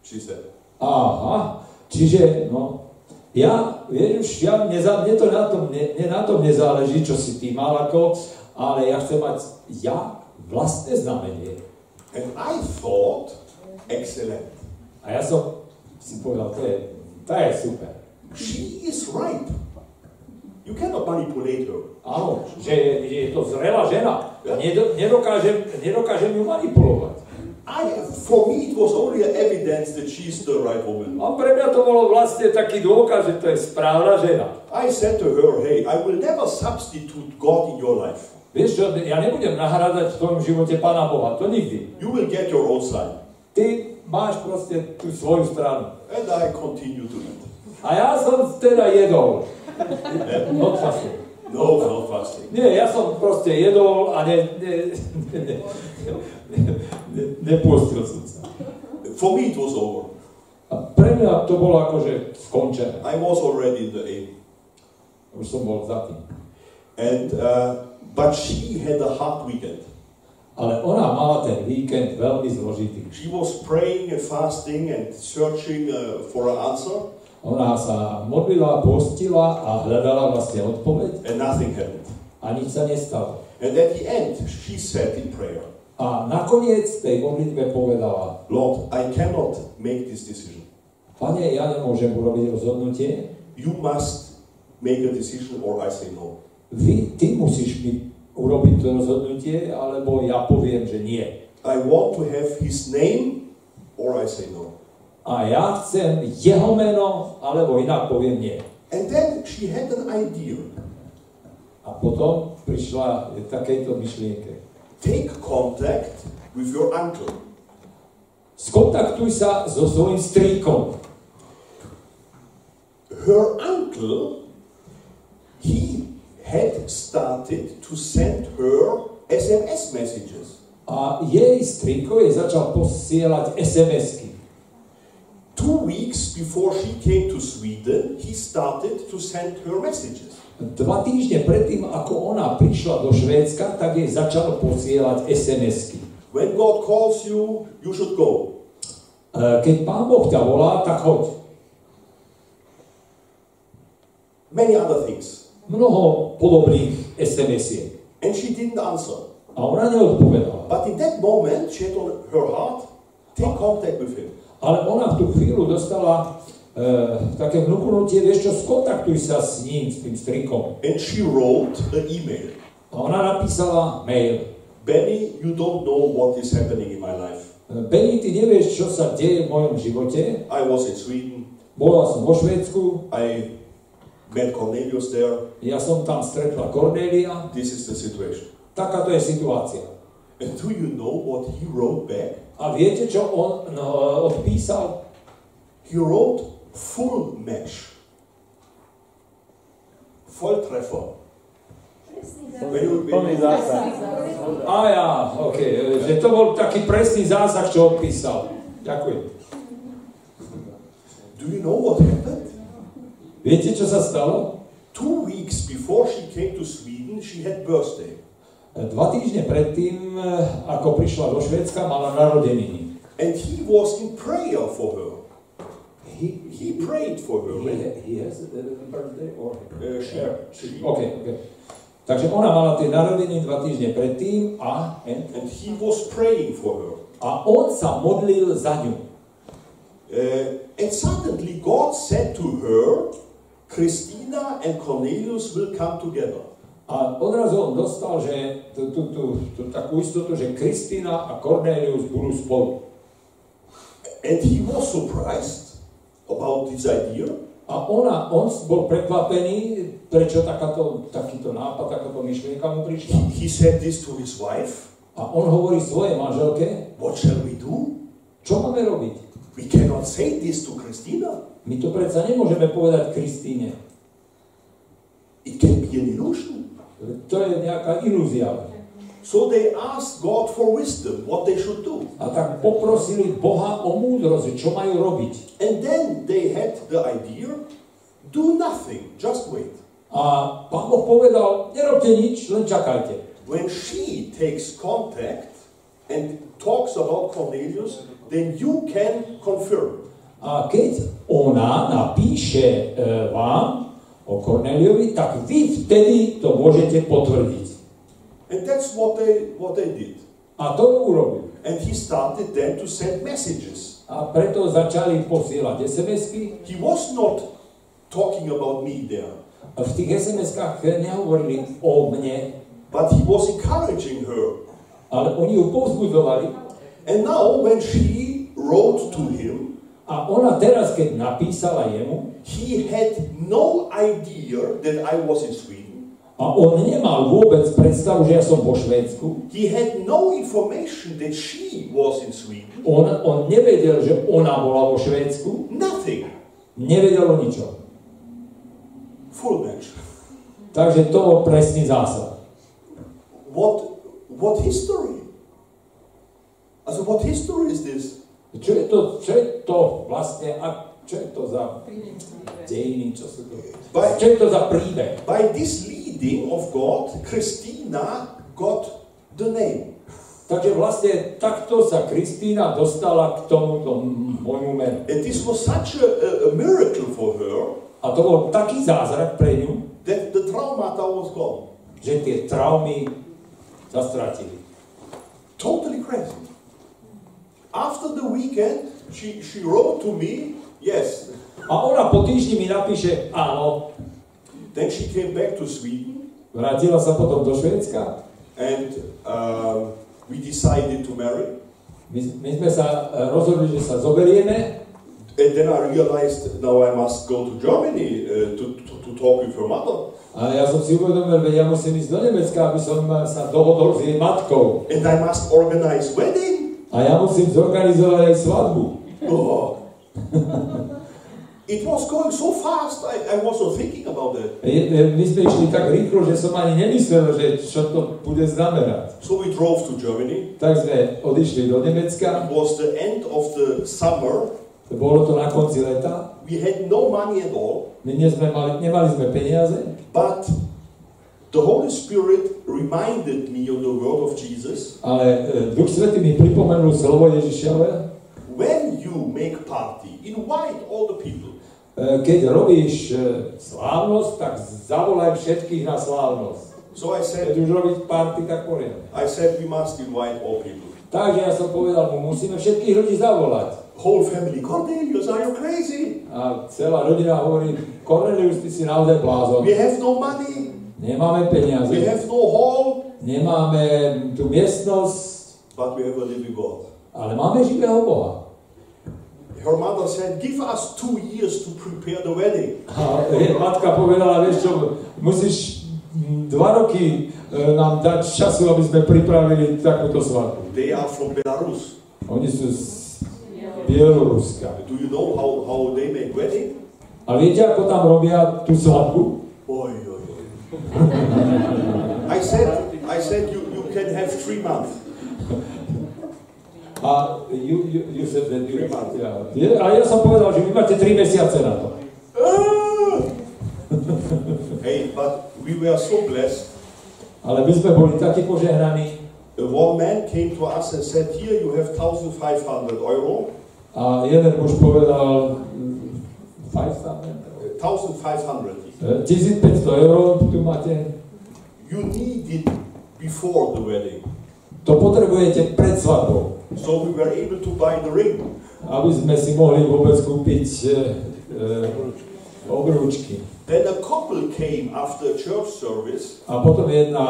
she said. Aha, čiže, no, ja, vieš, ja, mne, to na tom, mne, mne na tom nezáleží, čo si ty mal ako, ale ja chcem mať ja vlastné znamenie. And I thought, excellent. A ja som si povedal, to je, to je super. She is ripe. You cannot manipulate her. Áno, že, že je to zrelá žena. Nedo, nedokážem, nedokážem ju manipulovať. I, for me, it was only an evidence that she's the right woman. A pre mňa to bolo vlastne taký dôkaz, že to je správna žena. I said to her, hey, I will never substitute God in your life. Vieš čo, ja nebudem nahrádať v tvojom živote Pána Boha, to nikdy. You will get your own sign. Ty máš proste tú svoju stranu. And I continue to eat. A ja som teda jedol. Od času. No, not fasting. Nie, ja som proste jedol a ne, ne, ne, ne, ne, ne, nepustil som sa. For me, it was over. A pre mňa to bolo akože skončené. I was already in the A. Už som bol za tým. And, uh, but she had a hard weekend. Ale ona mala ten víkend veľmi zložitý. She was praying and fasting and searching uh, for an answer, Ona sa modlila, postila a hľadala vlastne odpoveď and nothing happened. a nič sa nestalo. And at the end, she said in prayer, A nakoniec tej modlitbe povedala, Lord, I cannot make this decision. Pane, ja nemôžem urobiť rozhodnutie, You must make a decision or I say no. Vy, ty musíš mi urobiť to rozhodnutie, alebo ja poviem, že nie. I want to have his name or I say no. A ja chcem jeho meno, alebo inak poviem nie. And then she had an idea. A potom prišla k takejto myšlienke. Take contact with your uncle. Skontaktuj sa so svojím strýkom. Her uncle, he had started to send her SMS messages. A jej strýko jej začal posielať SMS-ky. Two weeks before she came to Sweden, he started to send her messages. Dva týždne predtým, ako ona prišla do Švédska, tak jej začal posielať SMS-ky. When God calls you, you should go. E, Keď Pán Boh ťa volá, tak choď. Many other things. Mnoho podobných SMS-iek. And she didn't answer. A ona neodpovedala. But in that moment, she had on her heart, take contact with him. Ale ona v tú chvíľu dostala také vnúknutie, vieš čo, skontaktuj sa s ním, s tým strikom. And she wrote an email. A ona napísala mail. Benny, you don't know what is happening in my life. Benny, ty nevieš, čo sa deje v mojom živote. I was in Sweden. Bola som vo Švédsku, I met Cornelius there. ja som tam stretla Cornelia. This is the situation. Takáto je situácia. And do you know what he wrote back? A viete, čo on no, odpísal? He wrote full match. Volltreffer. Plný zásah. A ja, ok, že to bol taký presný zásah, čo odpísal. Ďakujem. do you know what? Viete, čo sa stalo? Two weeks before she came to Sweden, she had birthday. Dva týždne predtým, eh, ako prišla do Švédska, mala narodeniny. And he was in prayer for her. He, He prayed for her. right? he has a birthday or... Uh, she, she, OK, OK. Takže ona mala tie narodeniny dva týždne predtým a, and, and he was praying for her. a on sa modlil za ňu. Uh, and suddenly God said to her, Christina and Cornelius will come together. A odrazu on dostal, že tú, tú, tú, tú takú istotu, že Kristina a Cornelius budú spolu. And he was surprised about this idea. A ona, on bol prekvapený, prečo takáto, takýto nápad, takáto myšlienka mu prišla. He said this to his wife. A on hovorí svojej manželke, What shall we do? čo máme robiť? We cannot say this to Christina. My to predsa nemôžeme povedať Kristíne. It can be an illusion. To je nejaká ilúzia. So they asked God for wisdom, what they should do. A tak poprosili Boha o múdrosť, čo majú robiť. And then they had the idea, do nothing, just wait. A pán Boh povedal, nerobte nič, len čakajte. When she takes contact and talks about Cornelius, then you can confirm. A keď ona napíše e, vám o Korneliovi, tak vy vtedy to môžete potvrdiť. And that's what they what they did. A to urobil. And he started then to send messages. A preto začali posielať SMS-ky. He was not talking about me there, A v tých SMS-kách nehovorili o mne, but he was encouraging her. ale oni ju povzbudzovali. And now when she wrote to him, A ona teraz, keď napísala jemu, he had no idea that I was in Sweden. a on nemal vôbec predstavu, že ja som vo Švédsku, He had no information that she was in Sweden. on, on nevedel, že ona bola vo Švédsku, Nothing. nevedel o ničom. Full match. Takže to bol presný zásah. What what history? Also what history is this? Čo je to, čo je to vlastne, a čo je to za dejiny, čo sú to? By, Čo je to za príbeh? by this leading of God, Christina got the name. Takže vlastne takto sa Kristína dostala k tomuto môjmu menu. And this was such a, a, a miracle for her A to bol taký zázrak pre ňu, that the traumata was gone. že tie traumy sa stratili. Totally crazy. After the weekend, she, she wrote to me, yes. A ona po týždni mi napíše, áno, Then she came back to Sweden vrátila sa potom do Švédska. and um, we decided to marry. My, my sme sa e, rozhodli, že sa zoberieme And then I realized now I must go to Germany uh, to, to, to talk with her mother. a ja som si uvedomil, že ja musím ísť do Nemecka, aby som sa dohodol s jej matkou. And I must organize wedding. A ja musím zorganizovať aj svadbu. Oh. [laughs] it was going so fast, I, I was not thinking about that. Je- e, My sme išli tak rýchlo, že som ani nemyslel, že čo to bude znamenať. So we drove to Germany. Tak sme odišli do Nemecka, It was the end of the summer. bolo to na konci leta, We had no money at all, my sme mali, nemali sme peniaze, but the Holy Spirit reminded me of the word of Jesus. ale e, Duch Svety mi pripomenul slovo Ježišove, When you make party, invite all the people. e, keď robíš e, slávnosť, tak zavolaj všetkých na slávnosť. So I Keď said, už robiť party, tak poriadne. I said we must invite all people. Takže ja som povedal mu, musíme všetkých ľudí zavolať. Whole family, Cornelius, are you crazy? A celá rodina hovorí, Cornelius, ty si naozaj blázon. We have no money. Nemáme We peniaze, have no hall. nemáme tú miestnosť, But we have a living God. ale máme živého Boha. Her mother said, give us two years to prepare the wedding. A matka povedala, vieš čo, musíš dva roky e, nám dať času, aby sme pripravili takúto svadbu. They are from Belarus. Oni sú z Bieloruska. Do you know how, how they make wedding? A viete, ako tam robia tú svadbu? Oi. [laughs] I said, I said you, you can have three months. A, you, you, you said that you, Three months. je- a ja som povedal, že vy máte 3 mesiace na to. Ah! hey, but we were so blessed. Ale my sme boli takí požehnaní Uh, One man came to us and said, here you have 1,500 euro. a jeden muž povedal mm, 500, Uh, 1,500. E, 1500 eur tu máte. You need it before the wedding. To potrebujete pred svadbou, So we were able to buy the ring. aby sme si mohli vôbec kúpiť e, e, obrúčky. Then a couple came after church service A potom jedna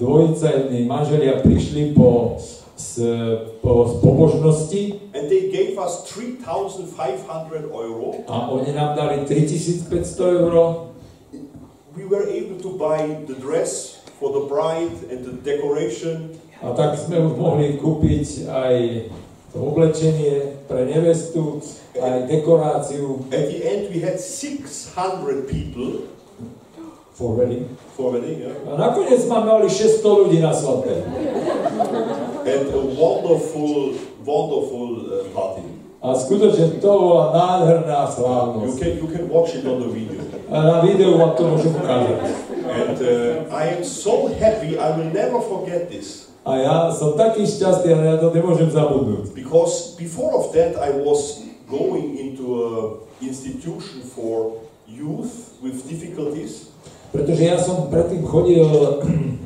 dvojica, jedni manželia prišli po, z, po z pobožnosti and they gave us 3,500 euro. a oni nám dali 3500 eur. We were able to buy the dress for the bride and the decoration. A tak sme už mohli kúpiť aj to oblečenie pre nevestu, aj dekoráciu At the end, we had 600 people for wedding. for wedding, yeah? A nakoniec sme mali 600 ľudí na svadbe. and a wonderful, wonderful uh, party. A skutočne to bola nádherná You slávnosť. can you can watch it on the video. A na videu vám to môžem ukázať. And uh, I am so happy. I will never forget this A ja som taký šťastný, ale ja to nemôžem zabudnúť. because before of that, I was going into a institution for youth with difficulties. Pretože ja som predtým chodil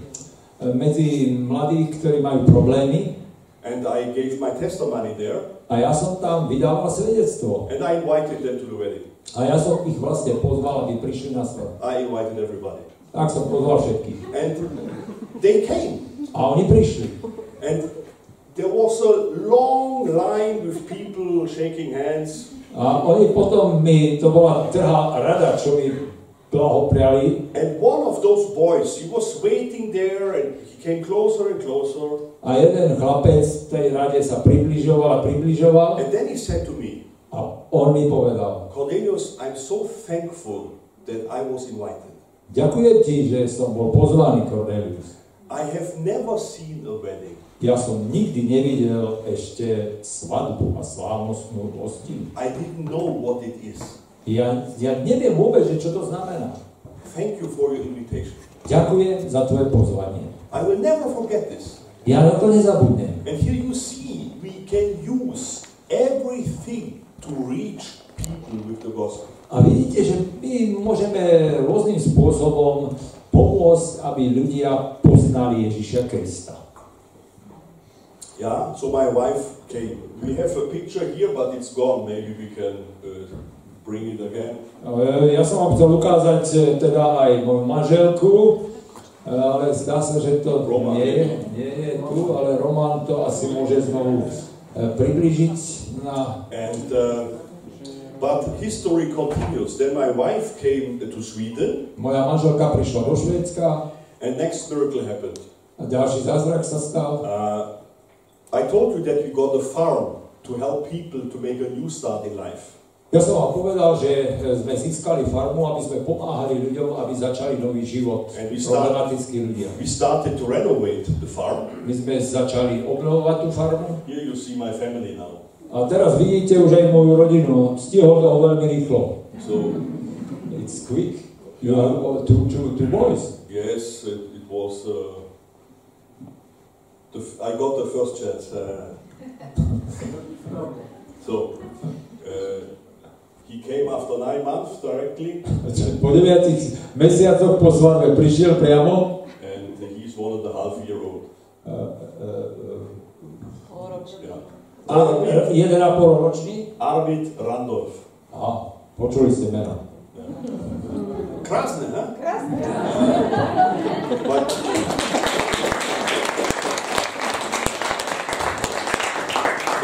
[clears throat] medzi mladých, ktorí majú problémy And I gave my testimony there, a ja som tam vydával svedectvo. and I invited them to the wedding. A ja som ich vlastne pozval, aby prišli na svadbu. I invited everybody, Tak som pozval všetkých. and they came. A oni prišli. And there was a long line with people shaking hands. A oni potom mi, to bola trhá rada, čo mi blahopriali. And one of those boys, he was waiting there and he came closer and closer. A jeden chlapec v tej rade sa približoval a približoval. And then he said to me, A on mi povedal, Cornelius, I'm so thankful that I was invited. ďakujem ti, že som bol pozvaný, Cornelius. I have never seen a wedding. Ja som nikdy nevidel ešte svadbu a slávnostnú hostinu. I didn't know what it is. Ja, ja neviem vôbec, čo to znamená. Thank you for your invitation. Ďakujem za tvoje pozvanie. I will never forget this. Ja na to nezabudnem. And here you see, we can use everything to reach people with the gospel. A vidíte, že my môžeme rôznym spôsobom pomôcť, aby ľudia poznali Ježiša Krista. Yeah, so my wife came. We have a picture here, but it's gone. Maybe we can uh, bring it again. E, Ja som vám chcel ukázať e, teda aj moju manželku, e, ale zdá sa, že to Roman. nie, nie je tu, ale Roman to asi môže znovu e, približiť na... And uh, but history continues. Then my wife came to Sweden, Moja manželka prišla do Švédska and next miracle happened. a ďalší zázrak sa stal. Uh, I told you that we got a farm to help people to make a new start in life. Ja som vám povedal, že e, sme získali farmu, aby sme pomáhali ľuďom, aby začali nový život. And we start- Problematickí ľudia. We started to renovate the farm. My sme začali obnovovať tú farmu Here you see my family now. A teraz vidíte už aj moju rodinu. Stihol toho veľmi rýchlo. So It's quick. You have uh, two, two, two boys. yes, it, it was. Uh, the, f- I got the first chance. Uh, so uh, he came after nine months directly, [laughs] Po 9 mesiacoch po svadbe prišiel priamo. and he's one and a half year old. Uh, uh, Yeah. A, 1,5 ročný? Arvid Randolph. Aha, počuli ste meno. Krásne, huh? Krásne. But,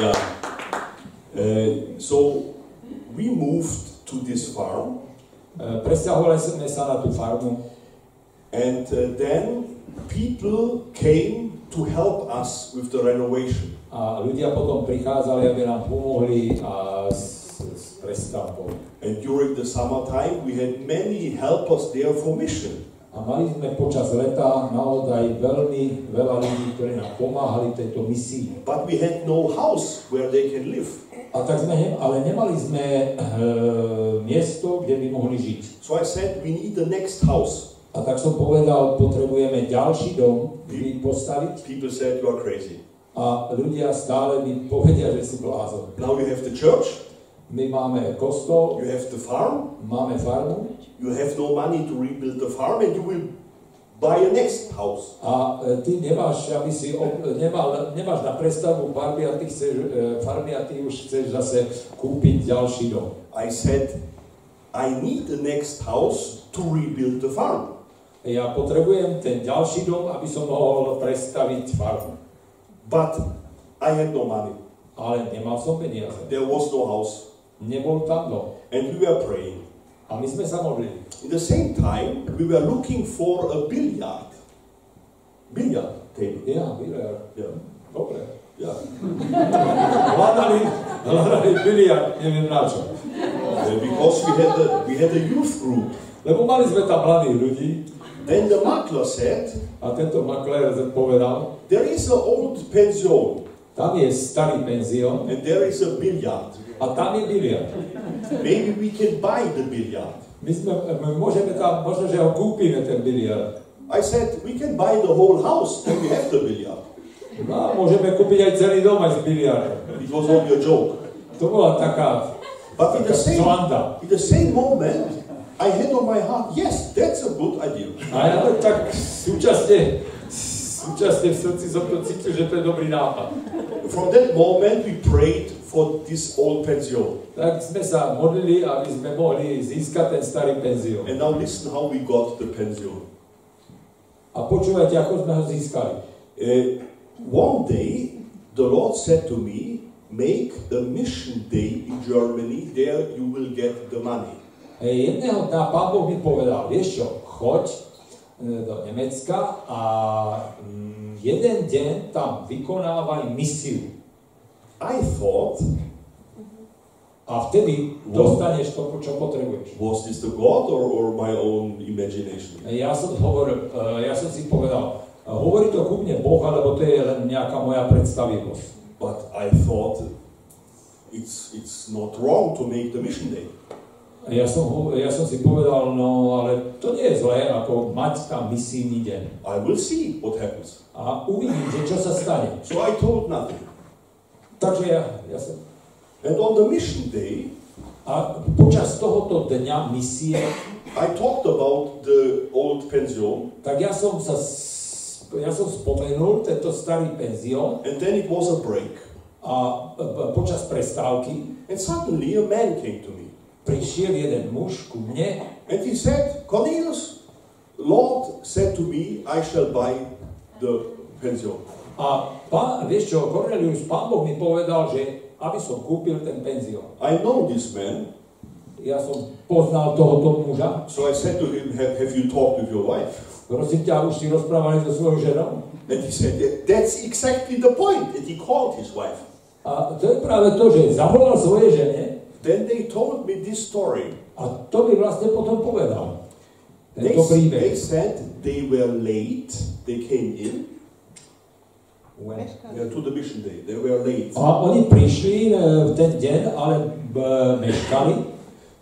yeah. Uh, so we moved to this farm Presťahovali sme sa na tú farmu and uh, then people came to help us with the renovation. a ľudia potom prichádzali, aby nám pomohli a s, s prestavbou. And during the summertime we had many helpers there for mission. A mali sme počas leta naozaj veľmi veľa ľudí, ktorí nám pomáhali tejto misii. But we had no house where they can live. A tak sme, ale nemali sme e, miesto, kde by mohli žiť. So I said we need the next house. A tak som povedal, potrebujeme ďalší dom vy postaviť. People said you are crazy. A ľudia stále mi povedia, že si blázon. Now you have the church, My máme kostol, you have the farm, máme farmu you have no money to rebuild the farm and you will buy a next house. a e, ty nemáš, aby si ob, nemal, nemáš na prestavbu farmy a ty chceš, e, farmy a ty už chceš zase kúpiť ďalší dom. I said I need the next house to rebuild the farm. Ja potrebujem ten ďalší dom, aby som mohol prestaviť farmu. But I had no money. Ale nemal som peniaze. There was no house. Nebol tam dom. And we were praying. A my sme sa modlili. At the same time, we were looking for a billiard. Billiard table. Ja, biliard. Yeah. Dobre. Yeah. [laughs] Hľadali, hľadali biliard, neviem na čo. Because we had a, we had a youth group. Lebo mali sme tam mladých ľudí Then the makler said, a tento maklér povedal, there is an old pension tam je starý penzión and there is a billiard. a tam je biliard. Maybe we can buy the billiard. My, sme, my môžeme tam, možno, že ho kúpime, ten biliard. I said, we can buy the whole house and we have the billiard. No môžeme kúpiť aj celý dom aj s biliardom. It was only a joke. To bola taká, But in taká the same, sranda. in the same moment, I had on my heart, yes, that's a good idea. A ja tak súčasne, súčasne v srdci som to cítil, že to je dobrý nápad. From that moment, we prayed for this old pension. Tak sme sa modlili, aby sme mohli získať ten starý penzión. And now listen how we got the pension. A počúvajte, ako sme ho získali. Uh, one day, the Lord said to me, make a mission day in Germany, there you will get the money. Jedného dňa pán Boh mi povedal, vieš čo, choď e, do Nemecka a mm, jeden deň tam vykonávaj misiu. I thought, A vtedy dostaneš to, čo potrebuješ. was this the God or, or my own imagination? E, Ja som hovoril, e, ja som si povedal, hovorí to ku mne Boh, alebo to je len nejaká moja predstavivosť. But I thought it's, it's not wrong to make the mission day. A Ja som, ho- ja som si povedal, no ale to nie je zlé, ako mať tam misijný deň. I will see what happens. A uvidím, že čo sa stane. So I told nothing. Takže ja, ja som... And on the mission day, A počas tohoto dňa misie, I talked about the old pension, tak ja som sa... Ja som spomenul tento starý penzión and then it was a break. a e, počas prestávky And suddenly a man came to me. Prišiel jeden muž ku mne And he said, Cornelius, Lord said to me, I shall buy the pension. a pán, vieš čo, Cornelius, pán Boh mi povedal, že aby som kúpil ten penzión. I know this man, Ja som poznal tohoto muža. so I said to him, Have, have you talked with your wife? Prosím ťa, už si rozprávali so svojou ženou? And he said, "Yeah, That's exactly the point. And he called his wife. A to je práve to, že zavolal svojej žene Then they told me this story. a to mi vlastne potom povedal. They, they said they were late. They came in When? uh, to the mission day. They were late. A oni prišli e, v ten deň, ale e, meškali.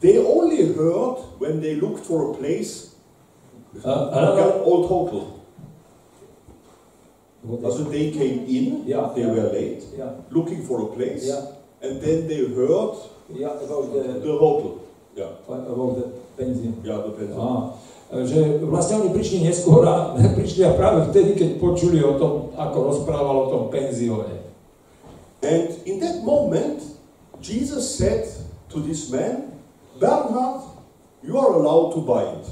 They only heard when they looked for a place, A, like a, an. Also they came in, Yeah, they yeah. were late, ja, looking for a place, ja, and then they heard ja, about the, the hotel. Yeah, about the penzion. yeah, the pension. Á, že vlastne oni prišli neskôr a [laughs] prišli a práve vtedy, keď počuli o tom, ako rozprával o tom penzióne. And in that moment, Jesus said to this man, Bernhard, you are allowed to buy it.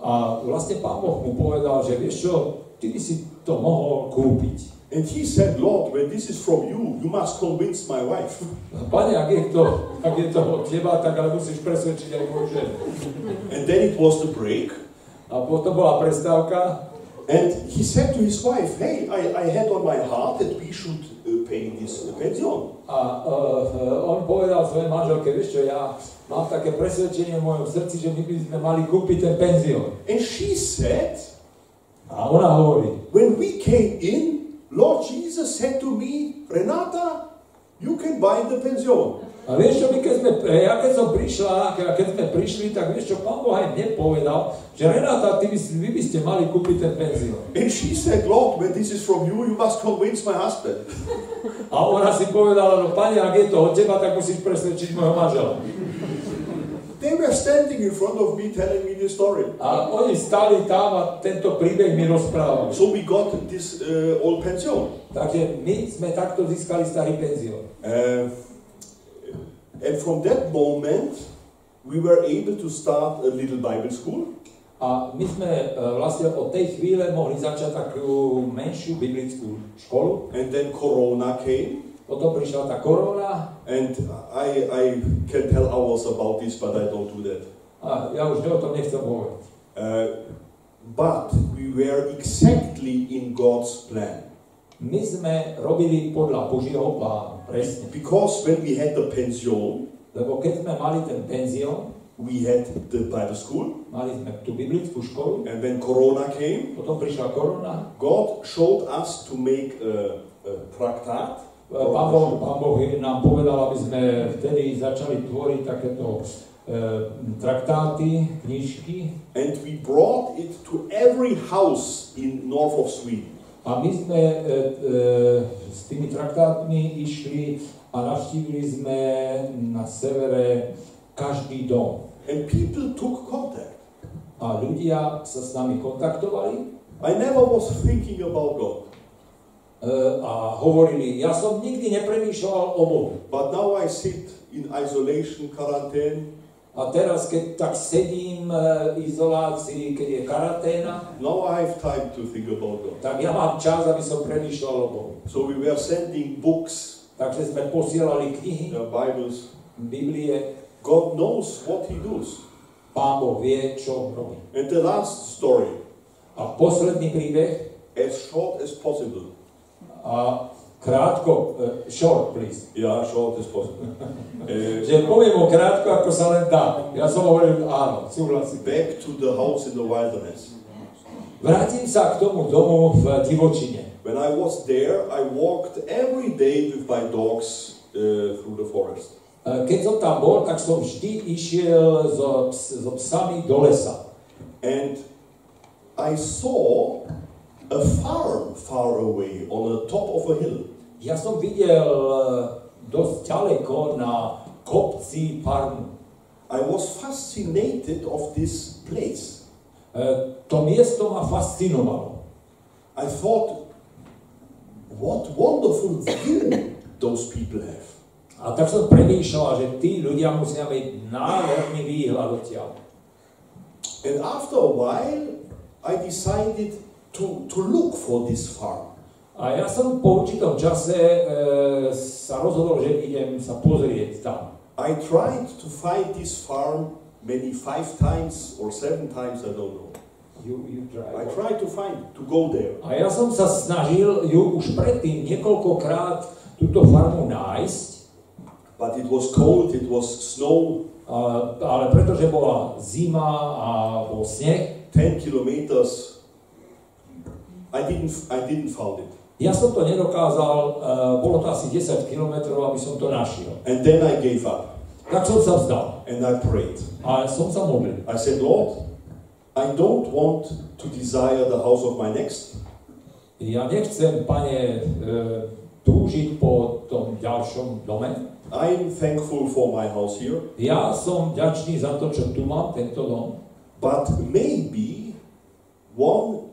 A vlastne pán Boh mu povedal, že vieš čo, ty by si to mohol kúpiť. And he said, Lord, when this is from you, you must convince my wife. Pane, ak je to, ak je to od teba, tak ale musíš presvedčiť aj moju ženu. And then it was the break. A potom bola prestávka And he said to his wife, Hey, I, I had on my heart that we should uh, pay this uh, pension. a uh, on povedal svojej manželke, vieš čo, ja mám také presvedčenie v mojom srdci, že my by sme mali kúpiť ten penzión. And she said, A ona hovorí, When we came in, Lord Jesus said to me, Renata, you can buy the pension. a vieš čo, my keď sme, ja keď som prišla, keď sme prišli, tak vieš čo, pán Boh aj mne povedal, že Renata, ty by, vy by ste mali kúpiť ten penzión. And she said, Lord, when this is from you, you must convince my husband. A ona si povedala, no pane, ak je to od teba, tak musíš presvedčiť môjho manžela. They were standing in front of me telling me this story. A oni stáli tam a tento príbeh mi rozprávali. So we got this uh, old pension. Takže my sme takto získali starý penzión. Uh, and from that moment, we were able to start a little Bible school. A my sme e, vlastne od tej chvíle mohli začať takú menšiu biblickú školu. And then Corona came. Potom prišla tá korona And I, I can tell hours about this, but I don't do that. a ja už o tom nechcem hovoriť. Uh, but we were exactly in God's plan. My sme robili podľa Božieho plánu, presne. Because when we had the pension, Lebo keď sme mali ten penzión, we had the Bible school. mali sme tú biblickú školu, And when Corona came, potom prišla korona, God showed us to make a, a tractate. E, Pán Boh, Pán boh nám povedal, aby sme vtedy začali tvoriť takéto e, traktáty, knižky. And we brought it to every house in north of Sweden. A my sme e, e, s tými traktátmi išli a navštívili sme na severe každý dom. And people took contact. A ľudia sa s nami kontaktovali I never was thinking about God. E, a hovorili, ja som nikdy nepremýšľal o Bohu. But now I sit in isolation, quarantine. A teraz, keď tak sedím e, v izolácii, keď je karaténa, Now I have time to think about God. tak ja mám čas, aby som premýšľal o Bohu. So we were sending books, Takže sme posielali knihy, uh, Bibles. Biblie, God knows what He does. Pán Boh vie, čo robí. And the last story, A posledný príbeh, as short as possible. A krátko, e, short please, Yeah, short as [laughs] possible. Že poviem o krátko, ako sa len dá. Ja som hovoril, áno, súhlasím. back to the house in the wilderness. Vrátim sa k tomu domu v divočine. When I was there, I walked every day with my dogs uh, through the forest. E, Keď som tam bol, tak som vždy išiel so, so psami do lesa. And I saw a farm far away on the top of a hill. Ja som videl eh, e, dosť ďaleko na kopci farmu. I was fascinated of this place. E, To miesto ma fascinovalo. I thought, what wonderful view those people have. A tak som premýšľal, že tí ľudia musia mať nádherný výhľad odtiaľ. And after a while, I decided to, to look for this farm. A ja som po určitom čase e, sa rozhodol, že idem sa pozrieť tam. I tried to find this farm maybe five times or seven times, I don't know. You, you I try. tried to find, to go there. A ja som sa snažil ju už predtým niekoľkokrát túto farmu nájsť, But it was cold, it was snow, a, ale pretože bola zima a bol sneh, 10 kilometers. I didn't, I didn't found it. ja som to nedokázal, e, bolo to asi 10 kilometrov, aby som to našiel. And then I gave up Tak som sa vzdal and I prayed. a som sa modlil. I said, Lord, I don't want to desire the house of my next. Ja nechcem, pane, e, túžiť po tom ďalšom dome. I'm thankful for my house here, Ja som vďačný za to, čo tu mám, tento dom. but maybe one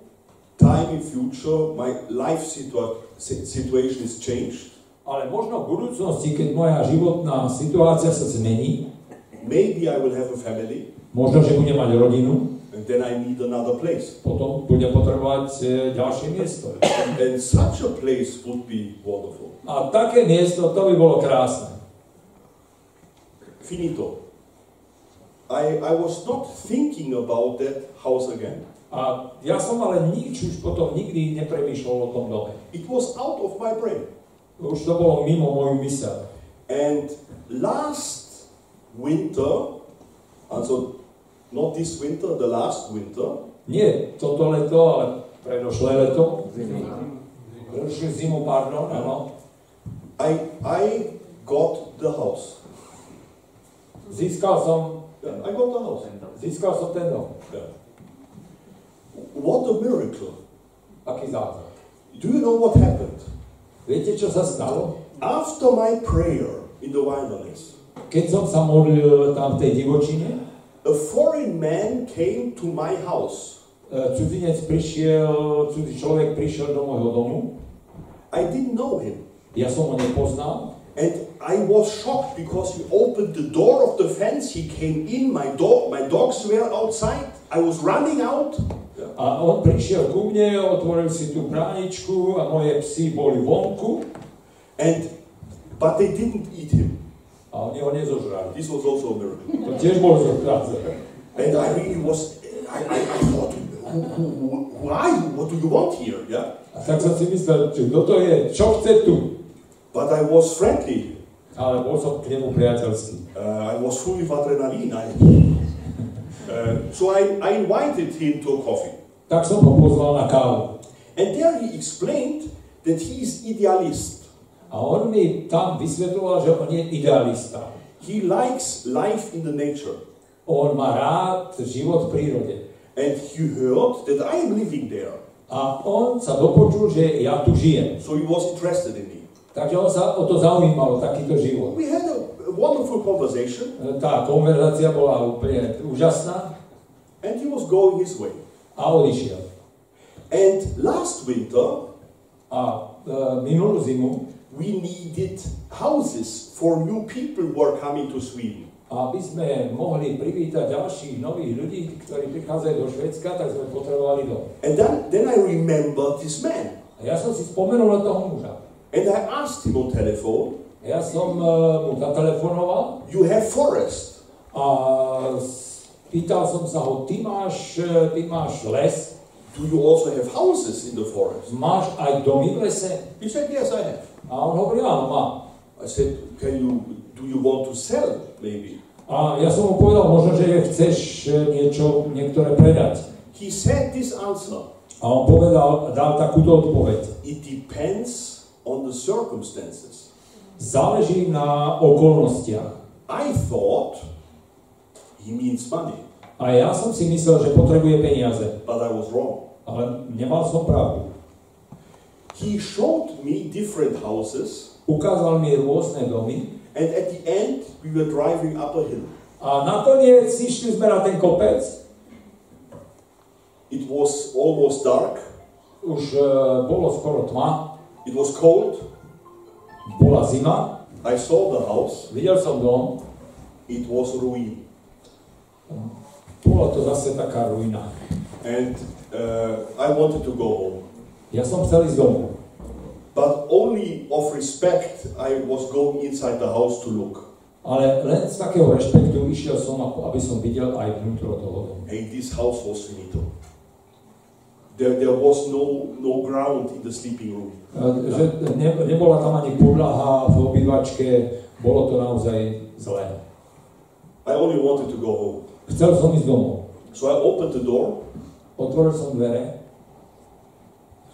time in future my life situa- si- situation is changed Ale možno v budúcnosti, keď moja životná situácia sa zmení, maybe I will have a family, možno, že budem mať rodinu, and then I need another place. potom budem potrebovať e, ďalšie miesto. And such a place would be wonderful. A také miesto, to by bolo krásne. Finito. I, I was not thinking about that house again. A ja som ale nič už potom nikdy nepremýšľal o tom dome. It was out of my brain. Už to bolo mimo moju mysel. And last winter, also not this winter, the last winter, Nie toto leto, ale predošlé leto. Predošlú zimu, pardon, áno. I, I got the house. Získal som, Yeah, I got the house. získal som ten dom. Yeah. What a miracle. Zázrak. Do you know what happened? Viete, čo sa stalo? After my prayer in the wilderness, Keď som sa modlil tam v tej divočine, a foreign man came to my house. cudzinec prišiel, cudzí človek prišiel do môjho domu. I didn't know him. Ja som ho nepoznal. And I was shocked because he opened the door of the fence. He came in. My dog, my dogs were outside. I was running out. A on prišiel ku mne, otvoril si tú bráničku a moje psy boli vonku. And but they didn't eat him. A oni ho nezožrali. This was also a miracle. To tiež bol zázrak. And I really was. I, I, I thought, who, who, who, who are you? What do you want here? Yeah. A tak som si myslel, že kto to je, čo chce tu? But I was friendly. Ale bol som k nemu priateľský. Uh, I was full of adrenaline. I, [laughs] uh, so I, I invited him to a coffee. Tak som ho pozval na kávu. And there he explained that he is idealist. A on mi tam vysvetloval, že on je idealista. He likes life in the nature. On má rád život v prírode. And he heard that I am living there. A on sa dopočul, že ja tu žijem. So he was interested in me. Takže on sa o to zaujímal, o takýto život. We had a wonderful conversation Tá konverzácia bola úplne úžasná and he was going his way. A odišiel. And last winter, A minulú zimu, we needed houses for new people who are coming to Sweden. aby sme mohli privítať ďalších nových ľudí, ktorí prichádzajú do Švedska, tak sme potrebovali dom. And then, then I remembered this man. A ja som si spomenul na toho muža. And I asked him on telephone, Ja som e, mu zatelefonoval You have forest. a pýtal som sa ho, ty máš, e, ty máš les, Do you also have houses in the forest? máš aj domy v lese? He said, Yes, I have. A on hovoril, áno, mám. I said, Can you do you want to sell maybe? A ja som mu povedal, možno, že chceš e, niečo, niektoré predať. He said this answer. A on povedal, dal takúto odpoveď. It depends on the circumstances. Záleží na okolnostiach. I thought he means money, A ja som si myslel, že potrebuje peniaze, but I was wrong. ale nemal som pravdu. He showed me different houses, Ukázal mi rôzne domy and at the end, we were driving up a hill. a nakoniec išli sme na ten kopec, It was almost dark, už e, bolo skoro tma, it was cold. bola zima, I saw the house, videl som dom, it was ruin. Bola to zase taká ruina. And uh, I wanted to go home. Ja som chcel ísť domov, But only of respect, I was going inside the house to look. ale len z takého rešpektu išiel som, aby som videl aj vnútro toho domu. Hey, this house was finito. There, there was no, no ground in the sleeping room. E, Že ne, nebola tam ani podlaha v obývačke, bolo to naozaj zlé. I only wanted to go home. Chcel som ísť domov. So I opened the door, Otvoril som dvere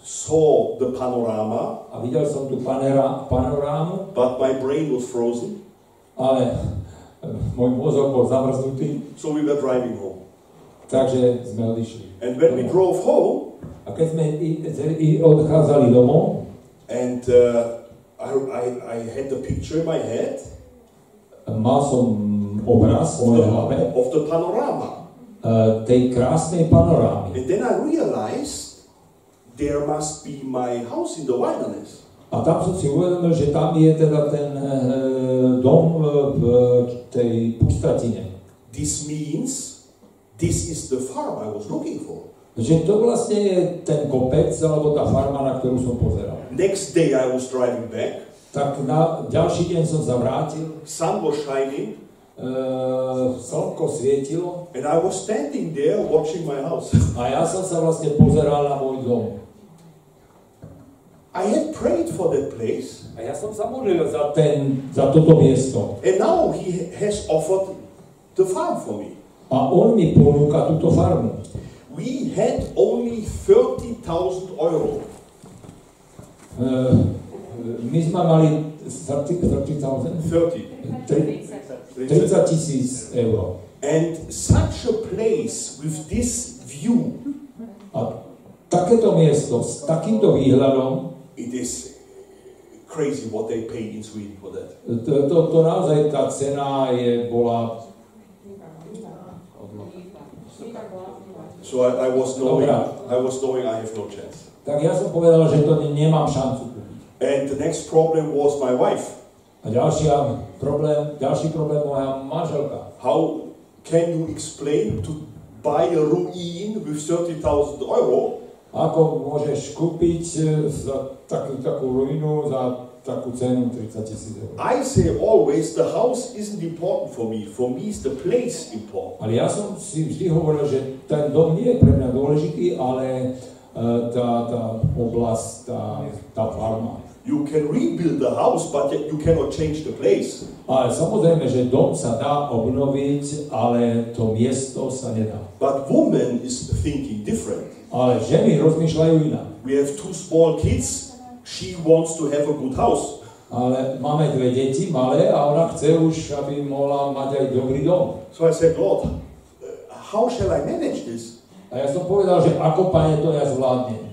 saw the panorama, a videl som tú panera, panorámu, but my brain was frozen. ale e, môj mozog bol zamrznutý, So we were driving home. takže sme odišli. And when we drove home, A keď sme i, i odchádzali domov, and uh, I, I, I had the picture in my head mal som obraz v of mojej the, hlave of the panorama. e, tej krásnej panorámy. And then I realized there must be my house in the wilderness. A tam som si uvedomil, že tam je teda ten e, dom e, v tej pustatine. This means this is the farm I was looking for. Že to vlastne je ten kopec, alebo tá farma, na ktorú som pozeral. Next day I was driving back. Tak na ďalší deň som sa vrátil, Sun was shining, slnko svietilo and I was standing there watching my house. [laughs] a ja som sa vlastne pozeral na môj dom. I had prayed for that place, A ja som sa modlil za, ten, za toto miesto. and now he has offered the farm for me. A on mi ponúka túto farmu. We had only 30,000 euro. E, my sme mali 30 30 30. 30 tisíc eur. And such a place with this view, A takéto miesto s takýmto výhľadom, it is crazy what they pay in Sweden for that. to, to, to naozaj tá cena je, bola... So I, I was knowing, Dobra. I was knowing I have no chance. Tak ja som povedal, že to ne- nemám šancu kúpiť. And the next problem was my wife. A ďalšia problém, ďalší problém moja manželka. How can you explain to buy a ruin with 30,000 euro Ako môžeš kúpiť e, za takú, takú ruinu za takú cenu 30 tisíc eur? I say always the house isn't important for me. For me is the place important. Ale ja som si vždy hovoril, že ten dom nie je pre mňa dôležitý, ale e, tá, tá oblasť, tá, tá farma. You can rebuild the house, but yet you cannot change the place. Ale samozrejme, že dom sa dá obnoviť, ale to miesto sa nedá. But woman is thinking different. Ale ženy rozmýšľajú inak. We have two small kids. She wants to have a good house. Ale máme dve deti malé a ona chce už, aby mohla mať aj dobrý dom. So I said, Lord, uh, how shall I manage this? A ja som povedal, že ako pane to ja zvládnem.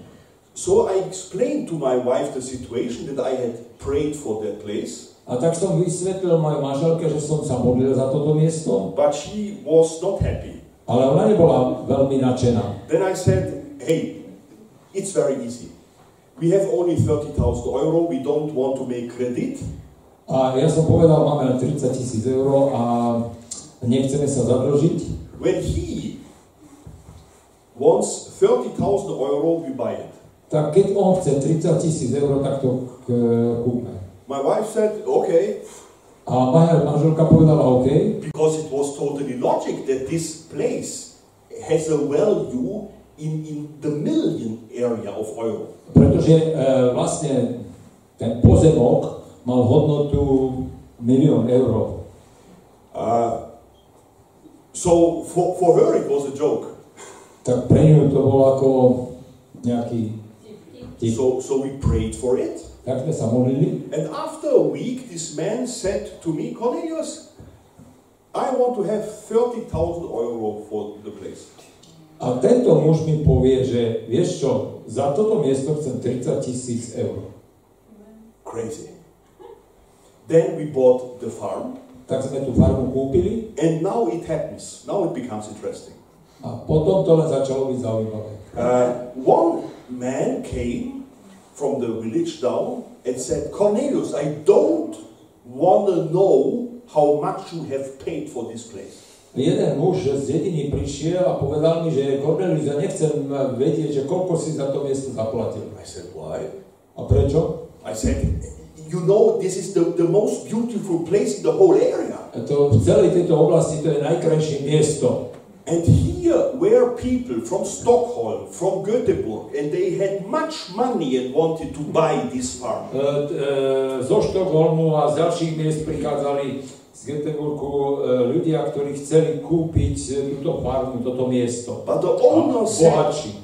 So I explained to my wife the situation that I had prayed for that place, A tak som vysvetlil mojej manželke, že som sa modlil za toto miesto, but she was not happy. ale ona nebola veľmi nadšená. Then I said, hey, it's very easy. We have only 30,000 euro. We don't want to make credit. A ja som povedal, máme len 30 tisíc eur a nechceme sa zadlžiť. When he wants 30,000 euro, we buy it. Tak keď on chce 30 tisíc eur, tak to k- kúpme. My wife said, okay, A moja manželka povedala OK, because it was totally logic that this place has a value in, in the million area of euro. pretože e, vlastne ten pozemok mal hodnotu milión eur. Uh, so for, for her it was a joke. Tak pre ňu to bolo ako nejaký. So, so we prayed for it. Tak sa modlili And after a week, this man said to me, Cornelius, I want to have 30,000 euro for the place. a tento muž mi povie, že vieš čo, za toto miesto chcem 30 tisíc eur. Crazy. Then we bought the farm, Tak sme tú farmu kúpili and now it happens. Now it becomes interesting. A potom to len začalo byť zaujímavé. Uh, one man came from the village down and said, Cornelius, I don't want to know how much you have paid for this place. Jeden muž z dediny prišiel a povedal mi, že Cornelius, ja nechcem vedieť, že koľko si za to miesto zaplatil. I said, Why? A prečo? I said, You know, this is the, the most beautiful place in the whole area. To v celej tejto oblasti to je najkrajšie miesto. And here were people from Stockholm, from Göteborg, and they had much money and wanted to buy this farm. T- e, zo Štokholmu a z ďalších miest prichádzali z Göteborgu e, ľudia, ktorí chceli kúpiť túto farmu, toto miesto. But the owner said,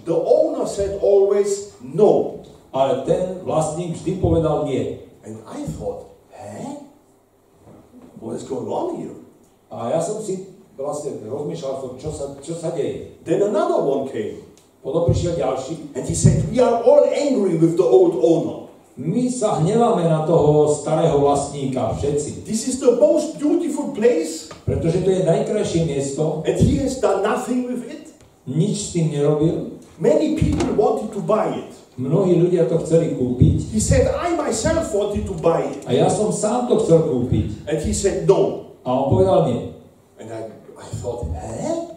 the owner said always no. Ale ten vlastník vždy povedal nie. And I thought, huh? What is going on here? A ja som si vlastne rozmýšľal som, čo sa, čo sa deje. Then another one came, Potom prišiel ďalší. and he said, We are all angry with the old owner. My sa hneváme na toho starého vlastníka, všetci. This is the most beautiful place, Pretože to je najkrajšie miesto, and he has done nothing with it. nič s tým nerobil. Many people wanted to buy it. Mnohí ľudia to chceli kúpiť He said, I myself wanted to buy it. a ja som sám to chcel kúpiť. And he said, no. A on povedal nie. And I, I thought, eh?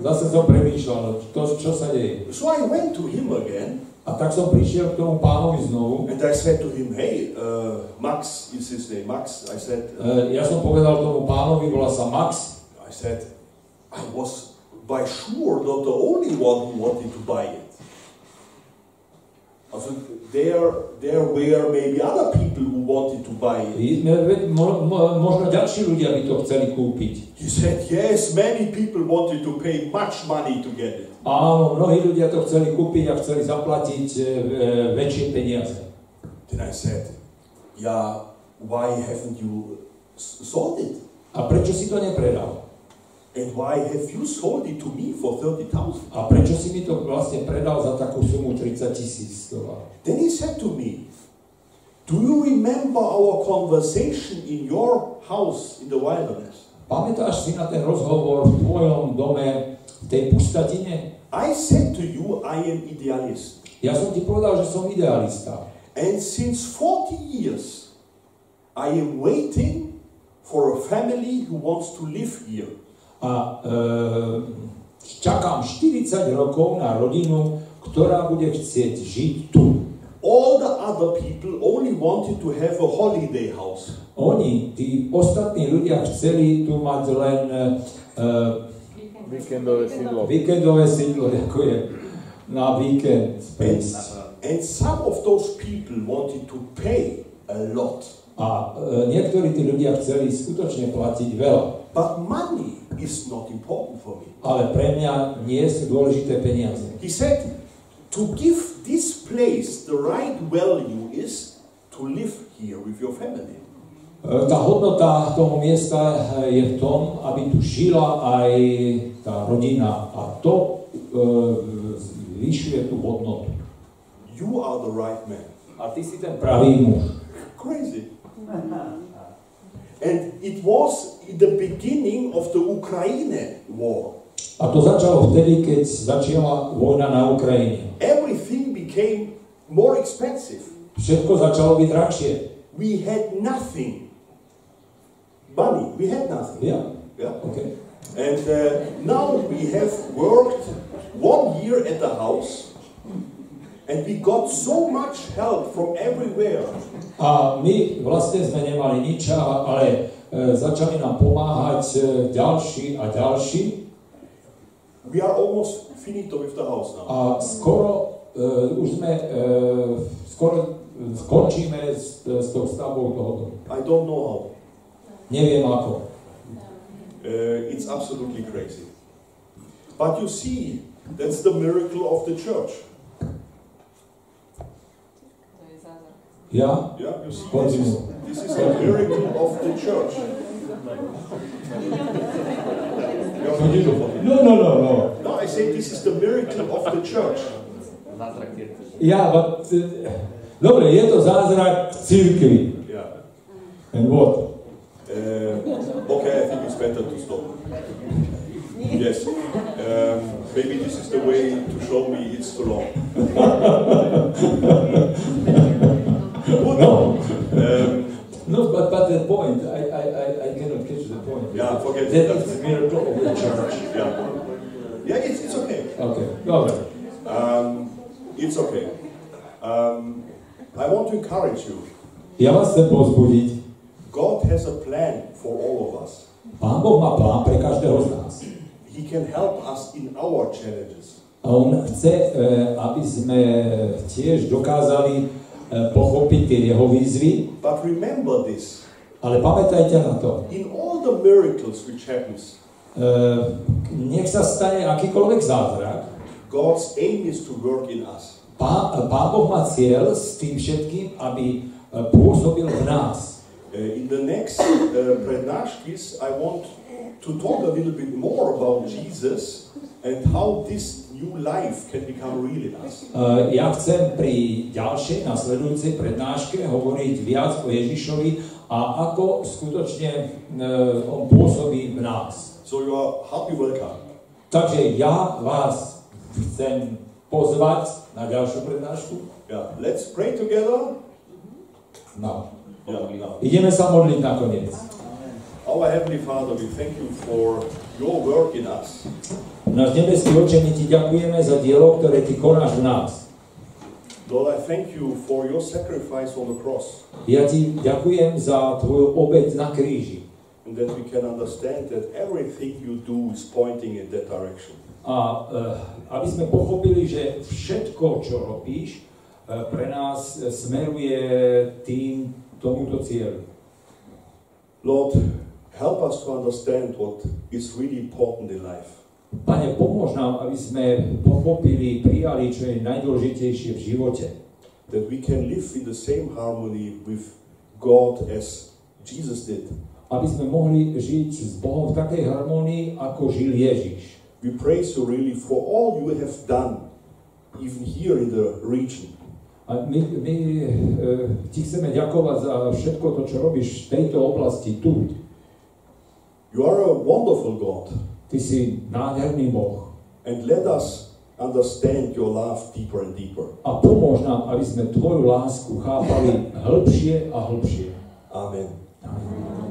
Zase som premýšľal, to, čo sa deje. So I went to him again A tak som prišiel k tomu pánovi znovu. and I said to him, hey, uh, Max is his name, Max. I said, uh, Ja som povedal tomu pánovi, volá sa Max. I said, I was by sure not the only one who wanted to buy it. Also, there, there were maybe other people who wanted to buy it. Mo- mo- Možno ďalší ľudia by to chceli kúpiť. He said, yes, many people wanted to pay much money to get it. Áno, mnohí ľudia to chceli kúpiť a chceli zaplatiť e, e, väčšie peniaze. Then I said, yeah, why haven't you sold it? A prečo si to nepredal? And why have you sold it to me for 30,000? A prečo si mi to vlastne predal za takú sumu 30 tisíc dolárov? Then he said to me, Do you remember our conversation in your house in the wilderness? Pamätáš si na ten rozhovor v tvojom dome v tej pustatine? I said to you, I am idealist. Ja som ti povedal, že som idealista. And since 40 years, I am waiting for a family who wants to live here. A e, čakám 40 rokov na rodinu, ktorá bude chcieť žiť tu. All the other people only wanted to have a holiday house. Oni, tí ostatní ľudia chceli tu mať len e, Víkendové sídlo. víkendové sídlo, ďakujem, na víkend. And, and some of those people wanted to pay a lot. A e, niektorí tí ľudia chceli skutočne platiť veľa. But money is not important for me. Ale pre mňa nie sú dôležité peniaze. He said, to give this place the right value is to live here with your family. E, Tá hodnota toho miesta e, je v tom, aby tu žila aj tá rodina a to e, zvyšuje tú hodnotu. You are the right man. A ty si ten pravý muž. Crazy. And it was in the beginning of the Ukraine war. A to začalo vtedy, keď začala vojna na Ukrajine. Everything became more expensive. Všetko začalo byť drahšie. We had nothing. Money, we had nothing. Ja, Yeah. okay. And uh, now we have worked one year at the house, and we got so much help from everywhere. A my vlastne sme nemali nič, ale začali nám pomáhať e, ďalší a ďalší. We are almost finito with the house now. A skoro e, už sme, e, skoro e, skončíme s, s tou stavbou toho domu. I don't know how. Neviem ako. Uh, it's absolutely crazy. But you see, that's the miracle of the church. Ja? Yeah, you see, this is, this is a miracle of the church. No, no, no, no. No, I say this is the miracle of the church. Yeah, but, e, dobre, je to zázrak církvy. Yeah. And what? Uh, okay, I think it's better to stop. Yes. Um, maybe this is the way to show me it's too long. [laughs] [laughs] No. Um, No, but, but the point, I, I, I, I cannot catch the point. Yeah, forget that. That is a miracle of the church. yeah. Yeah, it's, it's okay. Okay, dobre. Um, it's okay. Um, I want to encourage you. Ja vás chcem pozbudiť. God has a plan for all of us. Pán Boh má plán pre každého z nás. He can help us in our challenges. A on chce, e, aby sme tiež dokázali pochopiť tie jeho výzvy, But remember this. ale pamätajte na to. In all the miracles which happens, E, nech sa stane akýkoľvek zázrak, God's aim is to work in us. Pán, Pán Boh má cieľ s tým všetkým, aby e, pôsobil v nás. In the next uh, Prednashkis, I want to talk a little bit more about Jesus and how this new life can become real in us. E, Ja chcem pri ďalšej nasledujúcej prednáške hovoriť viac o Ježišovi a ako skutočne e, on pôsobí v nás. So you are happy welcome. Takže ja vás chcem pozvať na ďalšiu prednášku. Yeah, let's pray together. No. Yeah, yeah. Ideme sa modliť nakoniec. Our Heavenly Father, we thank you for your work in us. Náš nebeský oče, my ti ďakujeme za dielo, ktoré ty konáš v nás. Lord, I thank you for your sacrifice on the cross Ja ti ďakujem za tvoju obeď na kríži. and that we can understand that everything you do is pointing in that direction. A uh, aby sme pochopili, že všetko, čo robíš, uh, pre nás eh, smeruje tým tomuto cieľu. Lord, help us to understand what is really important in life. Pane, pomôž nám, aby sme pochopili, prijali, čo je najdôležitejšie v živote. That we can live in the same harmony with God as Jesus did. Aby sme mohli žiť s Bohom v takej harmonii, ako žil Ježiš. We praise you really for all you have done, even here in the region. A my, my e, ti chceme ďakovať za všetko to, čo robíš v tejto oblasti tu. You are a wonderful God, Ty si nádherný Boh. and let us understand your love deeper and deeper. A pomôž nám, aby sme Tvoju lásku chápali [laughs] hĺbšie a hĺbšie. Amen. Amen.